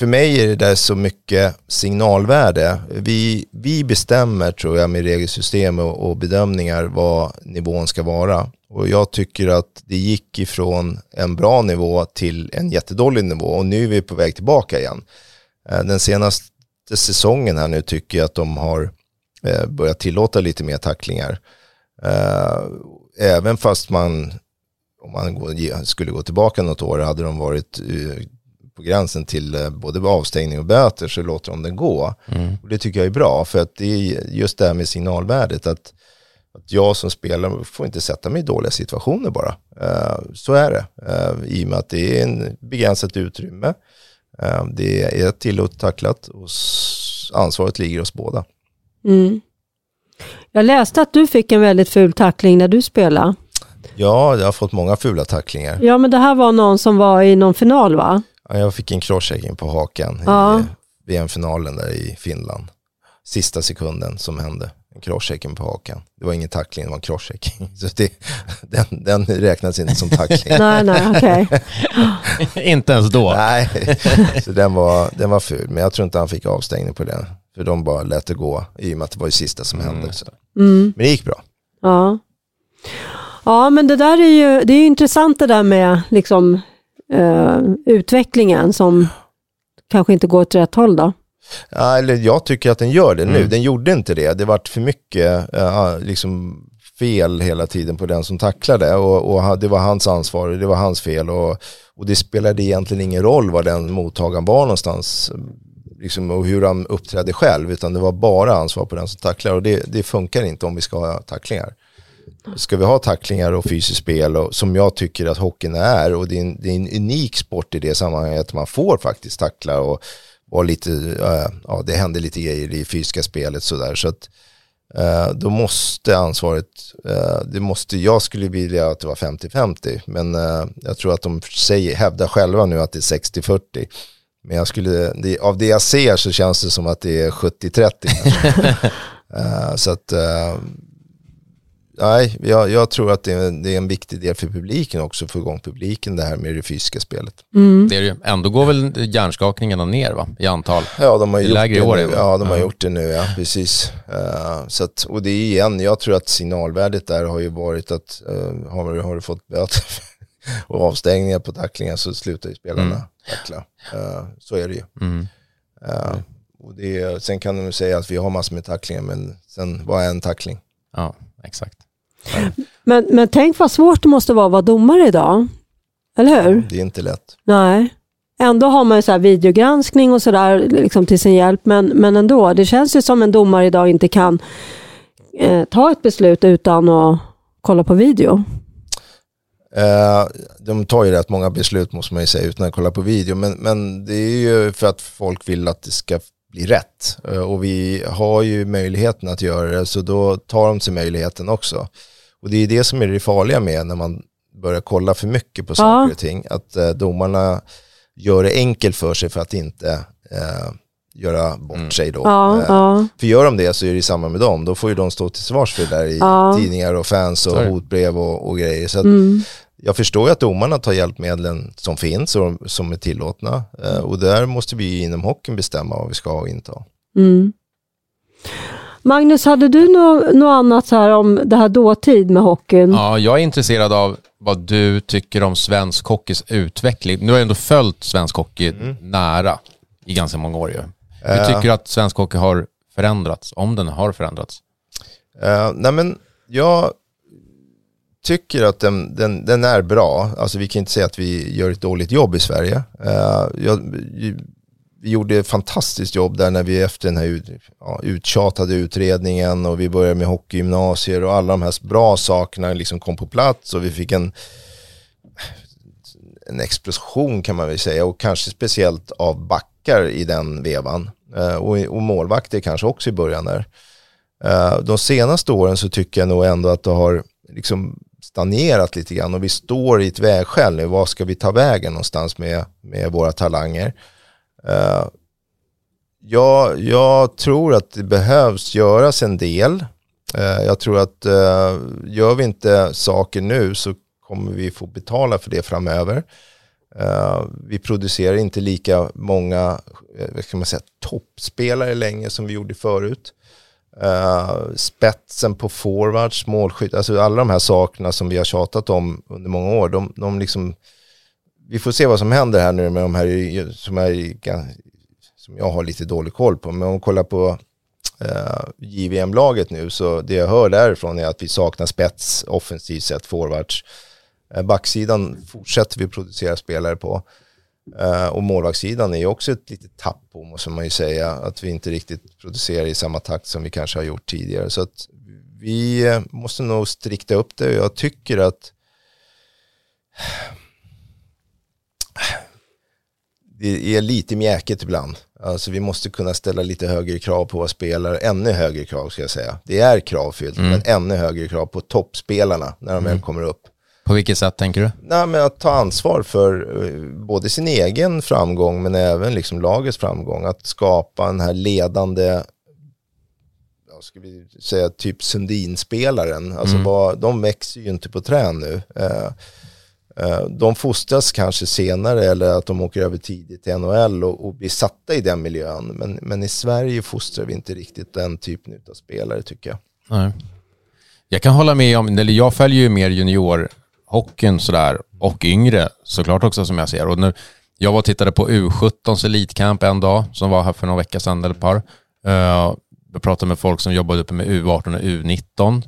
för mig är det där så mycket signalvärde. Vi, vi bestämmer, tror jag, med regelsystem och, och bedömningar vad nivån ska vara. Och jag tycker att det gick ifrån en bra nivå till en jättedålig nivå och nu är vi på väg tillbaka igen. Eh, den senaste säsongen här nu tycker jag att de har eh, börjat tillåta lite mer tacklingar. Eh, även fast man, om man skulle gå tillbaka något år, hade de varit på gränsen till eh, både avstängning och böter så låter de den gå. Och det tycker jag är bra för att det är just det här med signalvärdet att, att jag som spelare får inte sätta mig i dåliga situationer bara. Eh, så är det. Eh, I och med att det är en begränsat utrymme. Eh, det är tillåtet tacklat och ansvaret ligger hos båda. Mm. Jag läste att du fick en väldigt ful tackling när du spelade. Ja, jag har fått många fula tacklingar. Ja, men det här var någon som var i någon final va? Ja, jag fick en crosschecking på hakan ja. i VM-finalen där i Finland. Sista sekunden som hände. En crosschecking på hakan. Det var ingen tackling, det var en crosschecking. Så det, den, den räknas inte som tackling. nej, nej, okej. Okay. inte ens då? Nej, så den var, den var ful. Men jag tror inte han fick avstängning på den. För de bara lät det gå i och med att det var det sista som hände. Mm. Mm. Men det gick bra. Ja. Ja, men det där är ju det är intressant det där med liksom, uh, utvecklingen som kanske inte går åt rätt håll då. Ja, eller jag tycker att den gör det nu. Mm. Den gjorde inte det. Det vart för mycket uh, liksom fel hela tiden på den som tacklade och, och, det var hans ansvar, det var hans fel och, och det spelade egentligen ingen roll var den mottagaren var någonstans liksom, och hur han uppträdde själv utan det var bara ansvar på den som tacklar och det, det funkar inte om vi ska ha tacklingar. Ska vi ha tacklingar och fysiskt spel och, som jag tycker att hockeyn är och det är, en, det är en unik sport i det sammanhanget man får faktiskt tackla och, och lite, äh, ja det händer lite grejer i fysiska spelet sådär så att äh, då måste ansvaret, äh, det måste, jag skulle vilja att det var 50-50 men jag tror att de säger, hävdar själva nu att det är 60-40 men jag skulle, det, av det jag ser så känns det som att det är 70-30. så att nej, jag, jag, tror att det är, det är, en viktig del för publiken också, få igång publiken det här med det fysiska spelet. Mm. Det är ju, ändå går väl hjärnskakningarna ner va, i antal? Ja, de har, gjort det, nu. Ja, de har mm. gjort det nu, ja, precis. Uh, så att, och det är igen, jag tror att signalvärdet där har ju varit att uh, har, har du fått böter och avstängningar på tacklingar så slutar ju spelarna mm. tackla. Uh, så är det ju. Mm. och det, sen kan de säga att vi har massor med tacklingar, men sen vad är en tackling? Ja, exakt. Men, men tänk vad svårt det måste vara att vara domare idag. Eller hur? Det är inte lätt. Nej. Ändå har man ju så videogranskning och sådär liksom till sin hjälp, men, men ändå. Det känns ju som en domare idag inte kan eh, ta ett beslut utan att kolla på video. Eh, de tar ju rätt många beslut måste man ju säga utan att kolla på video, men, men det är ju för att folk vill att det ska bli rätt. Eh, och vi har ju möjligheten att göra det, så då tar de sig möjligheten också. Och det är det som är det farliga med när man börjar kolla för mycket på saker ja. och ting. Att eh, domarna gör det enkelt för sig för att inte eh, göra bort mm. sig då. Ja, eh, ja. För gör de det så är det samma med dem. Då får ju de stå till svars för det där i ja. tidningar och fans och Sorry. hotbrev och, och grejer. Så mm. Jag förstår ju att domarna tar hjälpmedlen som finns och som är tillåtna. Eh, och där måste vi inom hockeyn bestämma vad vi ska ha och inte ha. Mm. Magnus, hade du något, något annat så här om det här dåtid med hockeyn? Ja, jag är intresserad av vad du tycker om svensk hockeys utveckling. Nu har jag ändå följt svensk hockey mm. nära i ganska många år. Ju. Hur tycker du att svensk hockey har förändrats, om den har förändrats? Uh, nej men jag tycker att den, den, den, är bra. Alltså vi kan inte säga att vi gör ett dåligt jobb i Sverige. Uh, jag, vi gjorde ett fantastiskt jobb där när vi efter den här ut, ja, uttjatade utredningen och vi började med hockeygymnasier och alla de här bra sakerna liksom kom på plats och vi fick en, en explosion kan man väl säga och kanske speciellt av backar i den vevan uh, och, och målvakter kanske också i början där. Uh, de senaste åren så tycker jag nog ändå att det har liksom stagnerat lite grann och vi står i ett vägskäl nu. Var ska vi ta vägen någonstans med, med våra talanger? Eh, uh, ja, jag tror att det behövs göras en del. Uh, jag tror att uh, gör vi inte saker nu så kommer vi få betala för det framöver. Uh, vi producerar inte lika många vad ska man säga, toppspelare längre som vi gjorde förut. Uh, spetsen på forwards, målskytt, alltså alla de här sakerna som vi har tjatat om under många år, de, de liksom, vi får se vad som händer här nu med de här som, är, som jag har lite dålig koll på. Men om man kollar på eh, uh, JVM-laget nu så det jag hör därifrån är att vi saknar spets offensivt sett, forwards. Uh, backsidan fortsätter vi producera spelare på. Uh, och målvaktssidan är ju också ett litet tapp på, måste man ju säga, att vi inte riktigt producerar i samma takt som vi kanske har gjort tidigare. Så att vi uh, måste nog strikta upp det och jag tycker att det är lite mjäkigt ibland. Alltså vi måste kunna ställa lite högre krav på våra spelare, ännu högre krav ska jag säga. Det är kravfyllt, mm. men ännu högre krav på toppspelarna när de mm. väl kommer upp. På vilket sätt tänker du? Nej, men att ta ansvar för eh, både sin egen framgång men även liksom lagets framgång. Att skapa den här ledande, vad ska vi säga, typ Sundin-spelaren. Alltså mm. vad, de växer ju inte på trän nu. Eh, Eh, de fostras kanske senare eller att de åker över tidigt till NHL och, och blir satta i den miljön. Men, men i Sverige fostrar vi inte riktigt den typen av spelare tycker jag. Nej. Jag kan hålla med om, eller jag följer ju mer hockeyn sådär och yngre såklart också som jag ser. Och nu, jag var och tittade på U17s elitcamp en dag som var här för några veckor sedan eller ett par. Uh, jag pratade med folk som jobbade uppe med U18 och U19.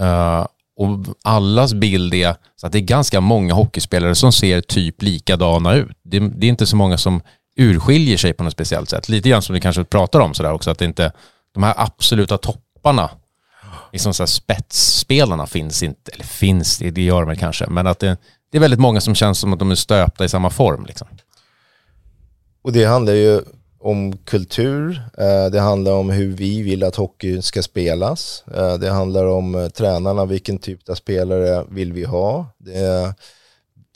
Uh, eh, och allas bild är så att det är ganska många hockeyspelare som ser typ likadana ut. Det, det, är inte så många som urskiljer sig på något speciellt sätt. Lite grann som vi kanske pratar om sådär också, att det inte, de här absoluta topparna, liksom så här spetsspelarna finns inte, eller finns, det gör de kanske, men att det, det är väldigt många som känns som att de är stöpta i samma form. Liksom. Och det handlar ju om kultur, eh, det handlar om hur vi vill att hockey ska spelas. Eh, det handlar om eh, tränarna, vilken typ av spelare vill vi ha. Det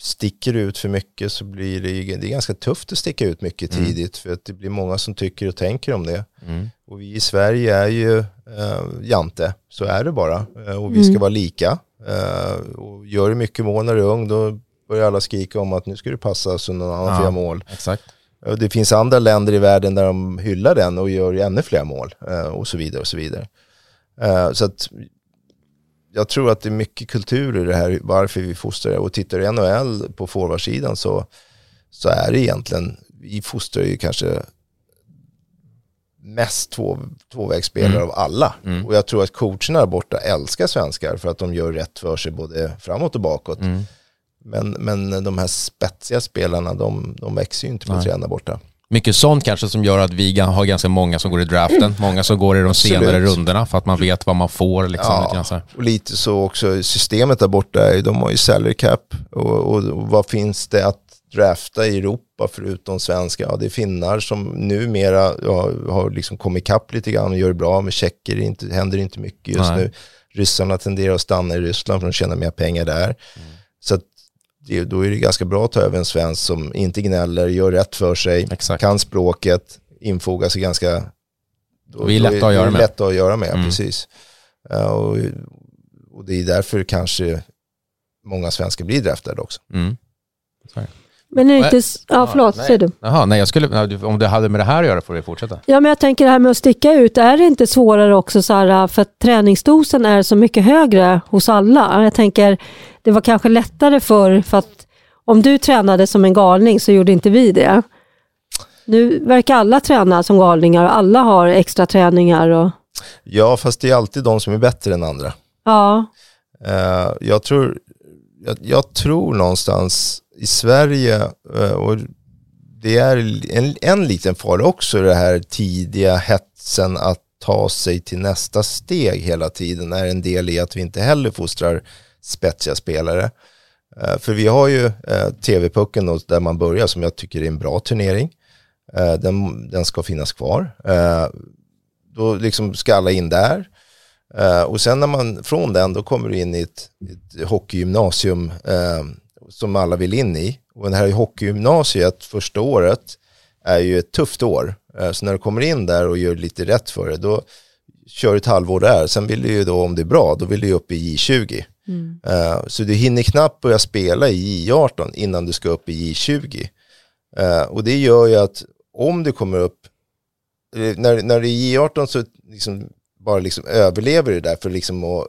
sticker ut för mycket så blir det, det är ganska tufft att sticka ut mycket mm. tidigt för att det blir många som tycker och tänker om det. Mm. Och vi i Sverige är ju eh, jante, så är det bara. och vi ska mm. vara lika. Eh, och gör du mycket mål när du är ung då börjar alla skrika om att nu ska du passa så någon annan ja, får mål. Exakt. Det finns andra länder i världen där de hyllar den och gör ännu fler mål eh, och så vidare och så vidare. Eh, så att jag tror att det är mycket kultur i det här, varför vi fostrar. Och tittar du NHL på forwardsidan så, så är det egentligen, vi fostrar ju kanske mest två, tvåvägsspelare mm. av alla. Mm. Och jag tror att coacherna där borta älskar svenskar för att de gör rätt för sig både framåt och bakåt. Mm. Men, men de här spetsiga spelarna, de, de växer ju inte på trän där borta. Mycket sånt kanske som gör att vi har ganska många som går i draften, mm. många som går i de Absolut. senare rundorna för att man vet vad man får. Liksom, ja, lite och lite så också, systemet där borta, de har ju salary cap och, och, och vad finns det att drafta i Europa förutom svenska? Ja, det är finnar som numera ja, har liksom kommit ikapp lite grann och gör det bra, med tjecker det händer inte mycket just Nej. nu. Ryssarna tenderar att stanna i Ryssland för att tjäna mer pengar där. Mm. Så att det, då är det ganska bra att ta över en svensk som inte gnäller, gör rätt för sig, Exakt. kan språket, infogar sig ganska... Då, vi är lätta att göra med. Lätta att göra med, mm. precis. Uh, och, och, det är därför kanske många svenskar blir draftade också. Mm. Men är det inte... Ja, förlåt, nej. säger du. Jaha, nej, jag skulle, om det hade med det här att göra får du fortsätta. Ja, men jag tänker det här med att sticka ut, är det inte svårare också så här, för att träningsdosen är så mycket högre hos alla? Jag tänker, det var kanske lättare för, för att om du tränade som en galning så gjorde inte vi det. Nu verkar alla träna som galningar och alla har extra träningar. Och... Ja, fast det är alltid de som är bättre än andra. Ja. Uh, jag, tror, jag, jag tror någonstans i Sverige, eh, och det är en, en liten fara också, det här tidiga hetsen att ta sig till nästa steg hela tiden är en del i att vi inte heller fostrar spetsiga spelare. Eh, för vi har ju eh, TV-pucken där man börjar som jag tycker är en bra turnering. Den, den ska finnas kvar. då liksom ska alla in där. och sen när man från den då kommer du in i ett, ett hockeygymnasium som alla vill in i. Och det här hockeygymnasiet första året är ju ett tufft år. så när du kommer in där och gör lite rätt för det, då kör du ett halvår där. Sen vill du ju då, om det är bra, då vill du upp i J20. Mm. Uh, så du hinner knappt börja spela i J18 innan du ska upp i J20. Uh, eh, och det gör ju att om du kommer upp, eh, när, när du är i J18 så liksom bara liksom överlever du där för, liksom att,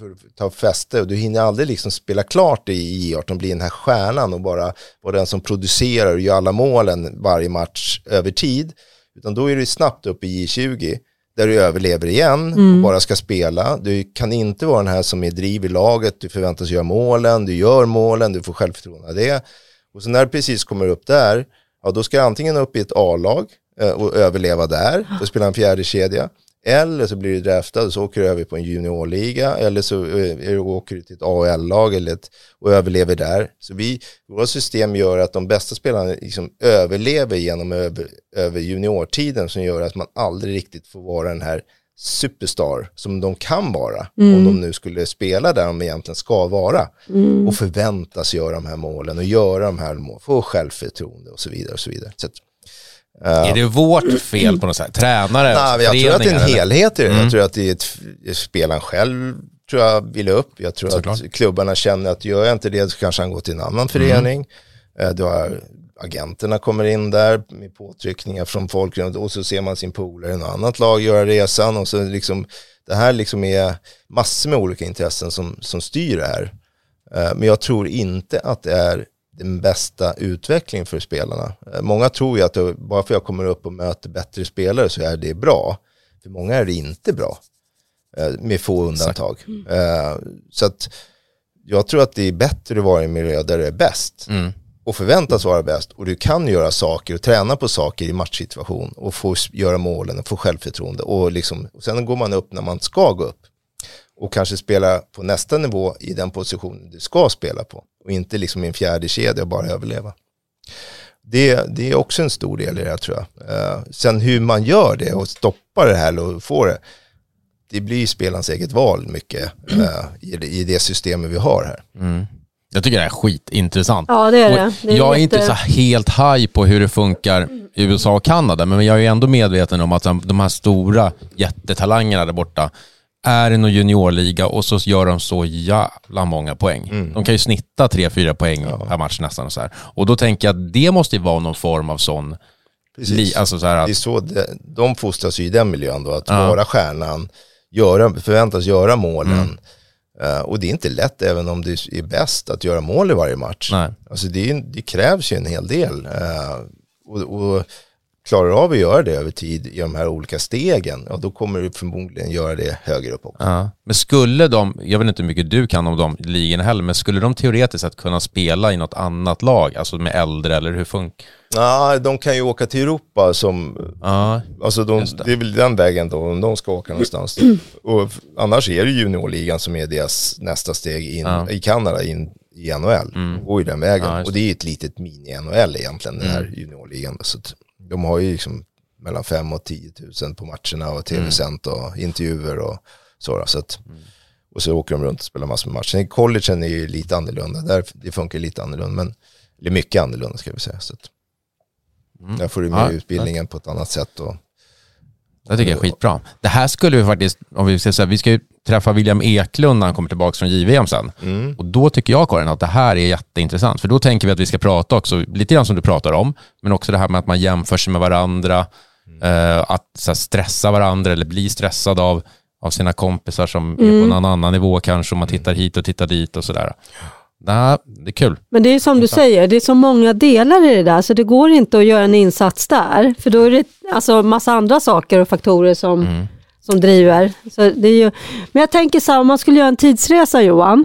för att ta fäste och du hinner aldrig liksom spela klart i J18, bli den här stjärnan och bara vara den som producerar och gör alla målen varje match över tid. Utan då är du snabbt upp i J20 där du överlever igen mm. och bara ska spela. Du kan inte vara den här som är driv i laget, du förväntas göra målen, du gör målen, du får självförtroende av det. Och så när du precis kommer upp där, ja då ska du antingen upp i ett A-lag eh, och överleva där, då spelar en fjärde kedja. Eller så blir du draftad och så åker du över på en juniorliga eller så eh, åker du till ett AHL-lag eller ett, och överlever där. Så vi, våra system gör att de bästa spelarna liksom överlever genom över, över juniortiden som gör att man aldrig riktigt får vara den här superstar som de kan vara mm. om de nu skulle spela där de egentligen ska vara mm. och förväntas göra de här målen och göra de här målen, få självförtroende och så vidare och så vidare. Så är det vårt fel på något sätt? Tränare? Nej, jag tror att det är en helhet i det. Mm. Jag tror att det är ett, spelaren själv tror jag vill upp. Jag tror Såklart. att klubbarna känner att gör jag inte det så kanske han går till en annan förening. Mm. Du har agenterna kommer in där med påtryckningar från folk och så ser man sin polare i ett annat lag göra resan och så liksom det här liksom är massor med olika intressen som, som styr det här. Eh, men jag tror inte att det är den bästa utvecklingen för spelarna. Eh, många tror ju att det, bara för att jag kommer upp och möter bättre spelare så är det bra. För många är det inte bra. Eh, med få undantag. Mm. Så att jag tror att det är bättre att vara i en miljö där det är bäst. Mm och förväntas vara bäst och du kan göra saker och träna på saker i matchsituation och få göra målen och få självförtroende och, liksom, och sen går man upp när man ska gå upp och kanske spela på nästa nivå i den position du ska spela på och inte liksom i en fjärde kedja och bara överleva. Det, det är också en stor del i det här tror jag. Uh, sen hur man gör det och stoppar det här och får det, det blir spelarens eget val mycket uh, i, i, det systemet vi har här. Mm. Jag tycker det är skitintressant. Ja, det är det. det är jag är inte så helt high på hur det funkar i USA och Kanada, men jag är ändå medveten om att de här stora jättetalangerna där borta är i någon juniorliga och så gör de så jävla många poäng. Mm. De kan ju snitta 3-4 poäng ja. per match nästan. Och, så här. och då tänker jag att det måste ju vara någon form av sån... Precis. Alltså så att, det är så det, de fostras ju i den miljön då, att ja. vara stjärnan, göra, förväntas göra målen. Mm Uh, och det är inte lätt även om det är bäst att göra mål i varje match. Nej. Alltså det, det krävs ju en hel del. Uh, och, och klarar av att göra det över tid i de här olika stegen, ja, då kommer du förmodligen göra det högre upp också. Ja. Men skulle de, jag vet inte hur mycket du kan om de ligorna heller, men skulle de teoretiskt sett kunna spela i något annat lag, alltså med äldre eller hur funkar Ja, de kan ju åka till Europa som, ja, alltså de, det. det. är väl den vägen då, om de ska åka någonstans. Och annars är det juniorligan som är deras nästa steg in ja. i Kanada, in i NHL. Mm. Går ju den vägen. Ja, och det är ett litet mini-NHL egentligen, den här mm. juniorligan. Så de har ju liksom mellan 5 och 10 000 på matcherna och tv-sänt och intervjuer och så. så att, mm. Och så åker de runt och spelar massor med matcher. Collegen är ju lite annorlunda, där, det funkar lite annorlunda, men, eller mycket annorlunda ska vi säga. Så att, mm. Där får du med ja, utbildningen ja. på ett annat sätt. Och, det tycker jag är skitbra. Det här skulle vi faktiskt, om vi ska säga, vi ska ju träffa William Eklund när han kommer tillbaka från JVM sen. Mm. Och då tycker jag Karin att det här är jätteintressant, för då tänker vi att vi ska prata också, lite grann som du pratar om, men också det här med att man jämför sig med varandra, mm. eh, att här, stressa varandra eller bli stressad av, av sina kompisar som mm. är på någon annan nivå kanske, om man tittar hit och tittar dit och sådär. Nej, det är kul. Men det är som du säger, det är så många delar i det där, så det går inte att göra en insats där. För då är det alltså massa andra saker och faktorer som, mm. som driver. Så det är ju, men jag tänker så här, om man skulle göra en tidsresa Johan,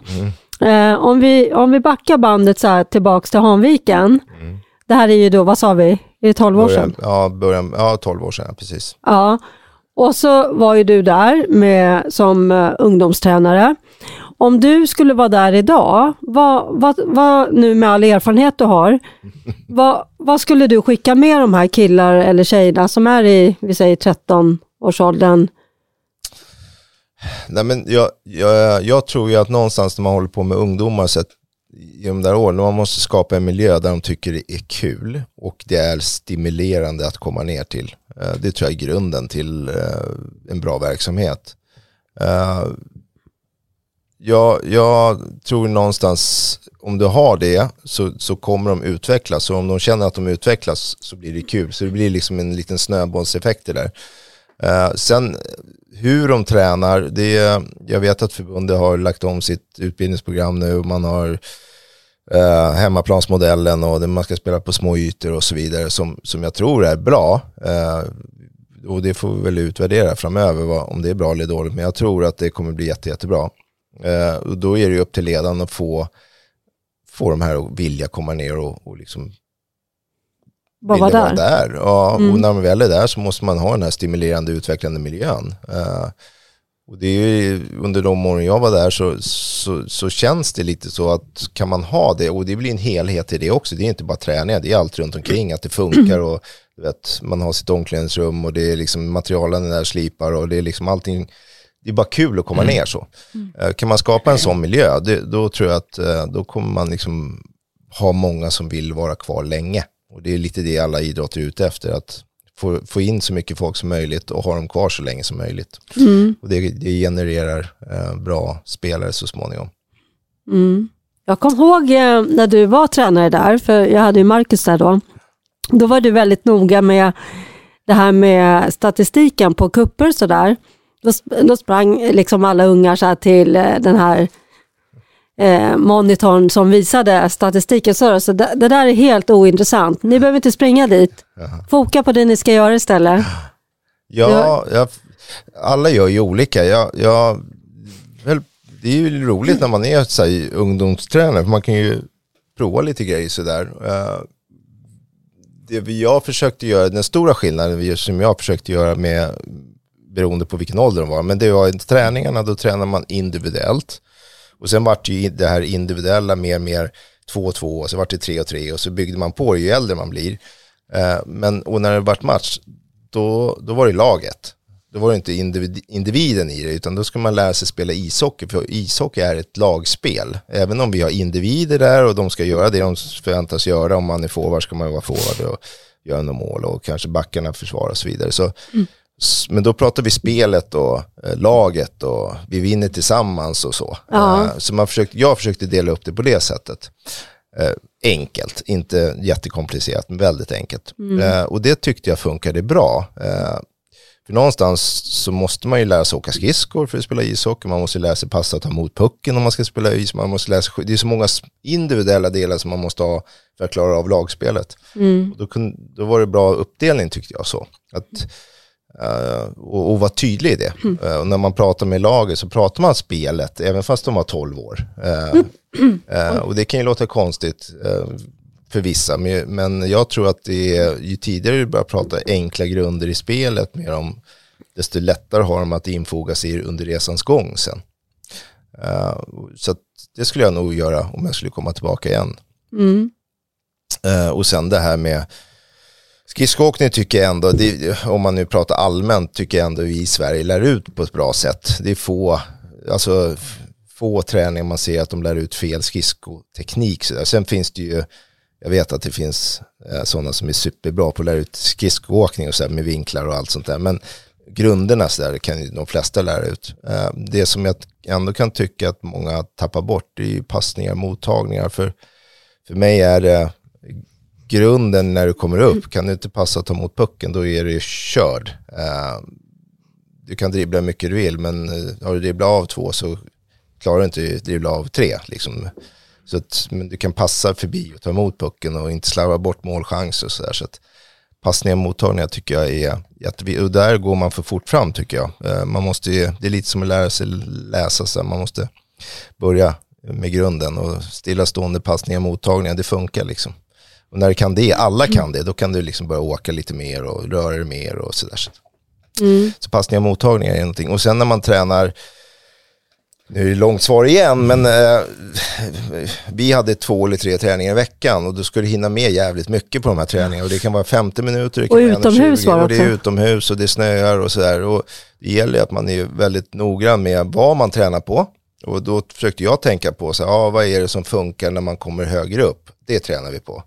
mm. eh, om, vi, om vi backar bandet så här tillbaks till Hanviken, mm. det här är ju då, vad sa vi, är det 12 år sedan? Ja, början, ja 12 år sedan, precis. Ja, och så var ju du där med, som uh, ungdomstränare. Om du skulle vara där idag, vad, vad, vad, nu med all erfarenhet du har, vad, vad skulle du skicka med de här killar eller tjejerna som är i, vi säger 13-årsåldern? Nej, men jag, jag, jag, tror ju att någonstans när man håller på med ungdomar så att i de där åren, man måste skapa en miljö där de tycker det är kul och det är stimulerande att komma ner till. Eh, det tror jag är grunden till eh, en bra verksamhet. Jag, jag tror någonstans, om du har det så, så kommer de utvecklas. Så om de känner att de utvecklas så blir det kul. Så det blir liksom en liten snöbollseffekt där. Eh, sen hur de tränar, det, jag vet att förbundet har lagt om sitt utbildningsprogram nu. Man har eh, hemmaplansmodellen och man ska spela på små ytor och så vidare som, som jag tror är bra. Eh, och det får vi väl utvärdera framöver vad, om det är bra eller dåligt. Men jag tror att det kommer bli jätte, jättebra. Eh, och då är det ju upp till ledaren att få, få de här att vilja komma ner och, och liksom Bara vara vara där. där. Ja, Mm. Och när man väl är där så måste man ha den här stimulerande, utvecklande miljön. Eh, och det är ju, under de åren jag var där så, så, så känns det lite så att kan man ha det, och det blir en helhet i det också, det är inte bara träning, det är allt runt omkring, att det funkar och vet, man har sitt omklädningsrum och det är liksom materialen där slipar och det är liksom allting, det är bara kul att komma ner så. Eh, Kan man skapa en sån miljö, det, då tror jag att eh, då kommer man liksom ha många som vill vara kvar länge. Och det är lite det alla idrotter är ute efter, att få, få in så mycket folk som möjligt och ha dem kvar så länge som möjligt. Mm. Och det, det genererar eh, bra spelare så småningom. Mm. Jag kom ihåg eh, när du var tränare där, för jag hade ju Marcus där då. Då var du väldigt noga med det här med statistiken på kupper och sådär. Då, då sprang liksom alla ungar så här till eh, den här eh, monitorn som visade statistiken. Så, så det, det där är helt ointressant. Ni behöver inte springa dit. Foka på det ni ska göra istället. Ja, jag, alla gör ju olika. Jag, jag, det är ju roligt när man är så här, ungdomstränare, för man kan ju prova lite grejer sådär. Uh, det vi- jag försökte göra, den stora skillnaden som jag försökte göra med, beroende på vilken ålder de var, men det var träningarna, då tränar man individuellt. Och sen vart ju det här individuella mer och mer två och två, och så vart det tre och tre, och så byggde man på det ju äldre man blir. Eh, men, och när det vart match, då, då var det laget. Då var det inte individ, individen i det, utan då ska man lära sig spela ishockey, för ishockey är ett lagspel. Även om vi har individer där och de ska göra det de förväntas göra, om man är forward ska man vara forward och göra några mål och kanske backarna försvara och så vidare. Så, mm men då pratar vi spelet och eh, laget och vi vinner tillsammans och så. Ja. Eh, så man försökte, jag försökte dela upp det på det sättet. Eh, enkelt, inte jättekomplicerat, men väldigt enkelt. Eh, och det tyckte jag funkade bra. För någonstans så måste man ju lära sig åka skridskor för att spela ishockey, man måste lära sig passa och ta emot pucken om man ska spela is, man måste lära sig, det är så många individuella delar som man måste ha för att klara av lagspelet. Och då, kunde, då var det bra uppdelning tyckte jag så. Att, och, och vara tydlig i det. Eh, och när man pratar med laget så pratar man spelet, även fast de var 12 år. Eh, eh, och det kan ju låta konstigt eh, för vissa, men, jag tror att det är, ju tidigare du börjar prata enkla grunder i spelet med dem, desto lättare har de att infoga sig under resans gång sen. Eh, så det skulle jag nog göra om jag skulle komma tillbaka igen. Mm. Eh, och sen det här med skridskoåkning tycker jag ändå, det, om man nu pratar allmänt, tycker jag ändå vi i Sverige lär ut på ett bra sätt. Det är få, alltså, få träningar man ser att de lär ut fel skridskoteknik. Sen finns det ju, jag vet att det finns eh, sådana som är superbra på att lära ut skridskoåkning och så med vinklar och allt sånt där. Men grunderna så där kan ju de flesta lära ut. Eh, det som jag ändå kan tycka att många tappar bort det är ju passningar, mottagningar. För, för mig är det grunden när du kommer upp. Kan du inte passa att ta emot pucken då är du körd. Eh, du kan dribbla hur mycket du vill men eh, har du dribblat av två så klarar du inte att dribbla av tre. Liksom. Så att, men du kan passa förbi och ta emot pucken och inte slarva bort målchanser och sådär. Så att passningar och mottagningar tycker jag är jätteviktigt. Och där går man för fort fram tycker jag. Eh, man måste ju, det är lite som att lära sig läsa, så man måste börja med grunden och stillastående passningar och mottagningar, det funkar liksom. Och när du kan det, alla kan det, då kan du liksom börja åka lite mer och röra dig mer och sådär. Så, Mm. så passningar och mottagningar är någonting. Och sen när man tränar, nu är det långt svar igen, men eh, vi hade två eller tre träningar i veckan och då ska du hinna med jävligt mycket på de här träningarna. Och det kan vara 50 minuter, det kan Och vara utomhus 120, var det och det är också. utomhus och det snöar och sådär. Och det gäller att man är väldigt noggrann med vad man tränar på. Och då försökte jag tänka på, så, här, ja, vad är det som funkar när man kommer högre upp? Det tränar vi på.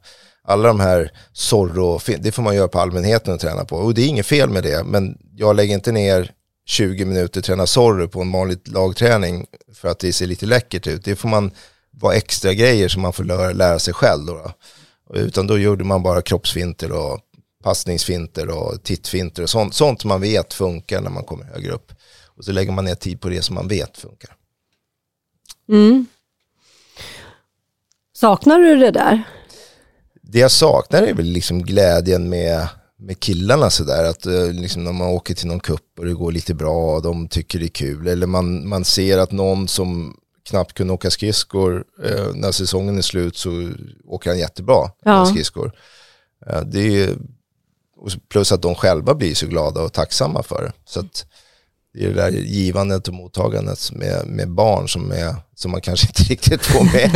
Alla de här Zorro, det får man göra på allmänheten och träna på. Och det är inget fel med det, men jag lägger inte ner 20 minuter träna Zorro på en vanlig lagträning för att det ser lite läckert ut. Det får man vara extra grejer som man får lära, lära sig själv. Då, då. Utan då gjorde man bara kroppsfinter och passningsfinter och tittfinter och sånt, sånt som man vet funkar när man kommer högre upp. Och så lägger man ner tid på det som man vet funkar. Mm. Saknar du det där? Det jag saknar är väl liksom glädjen med, med killarna sådär. Att eh, liksom när man åker till någon kupp och det går lite bra och de tycker det är kul. Eller man, man ser att någon som knappt kunde åka skridskor, eh, när säsongen är slut så åker han jättebra Ja. med skridskor. Eh, det är, plus att de själva blir så glada och tacksamma för det. Så att det är det där givandet och mottagandet med, med barn som, är, som man kanske inte riktigt får med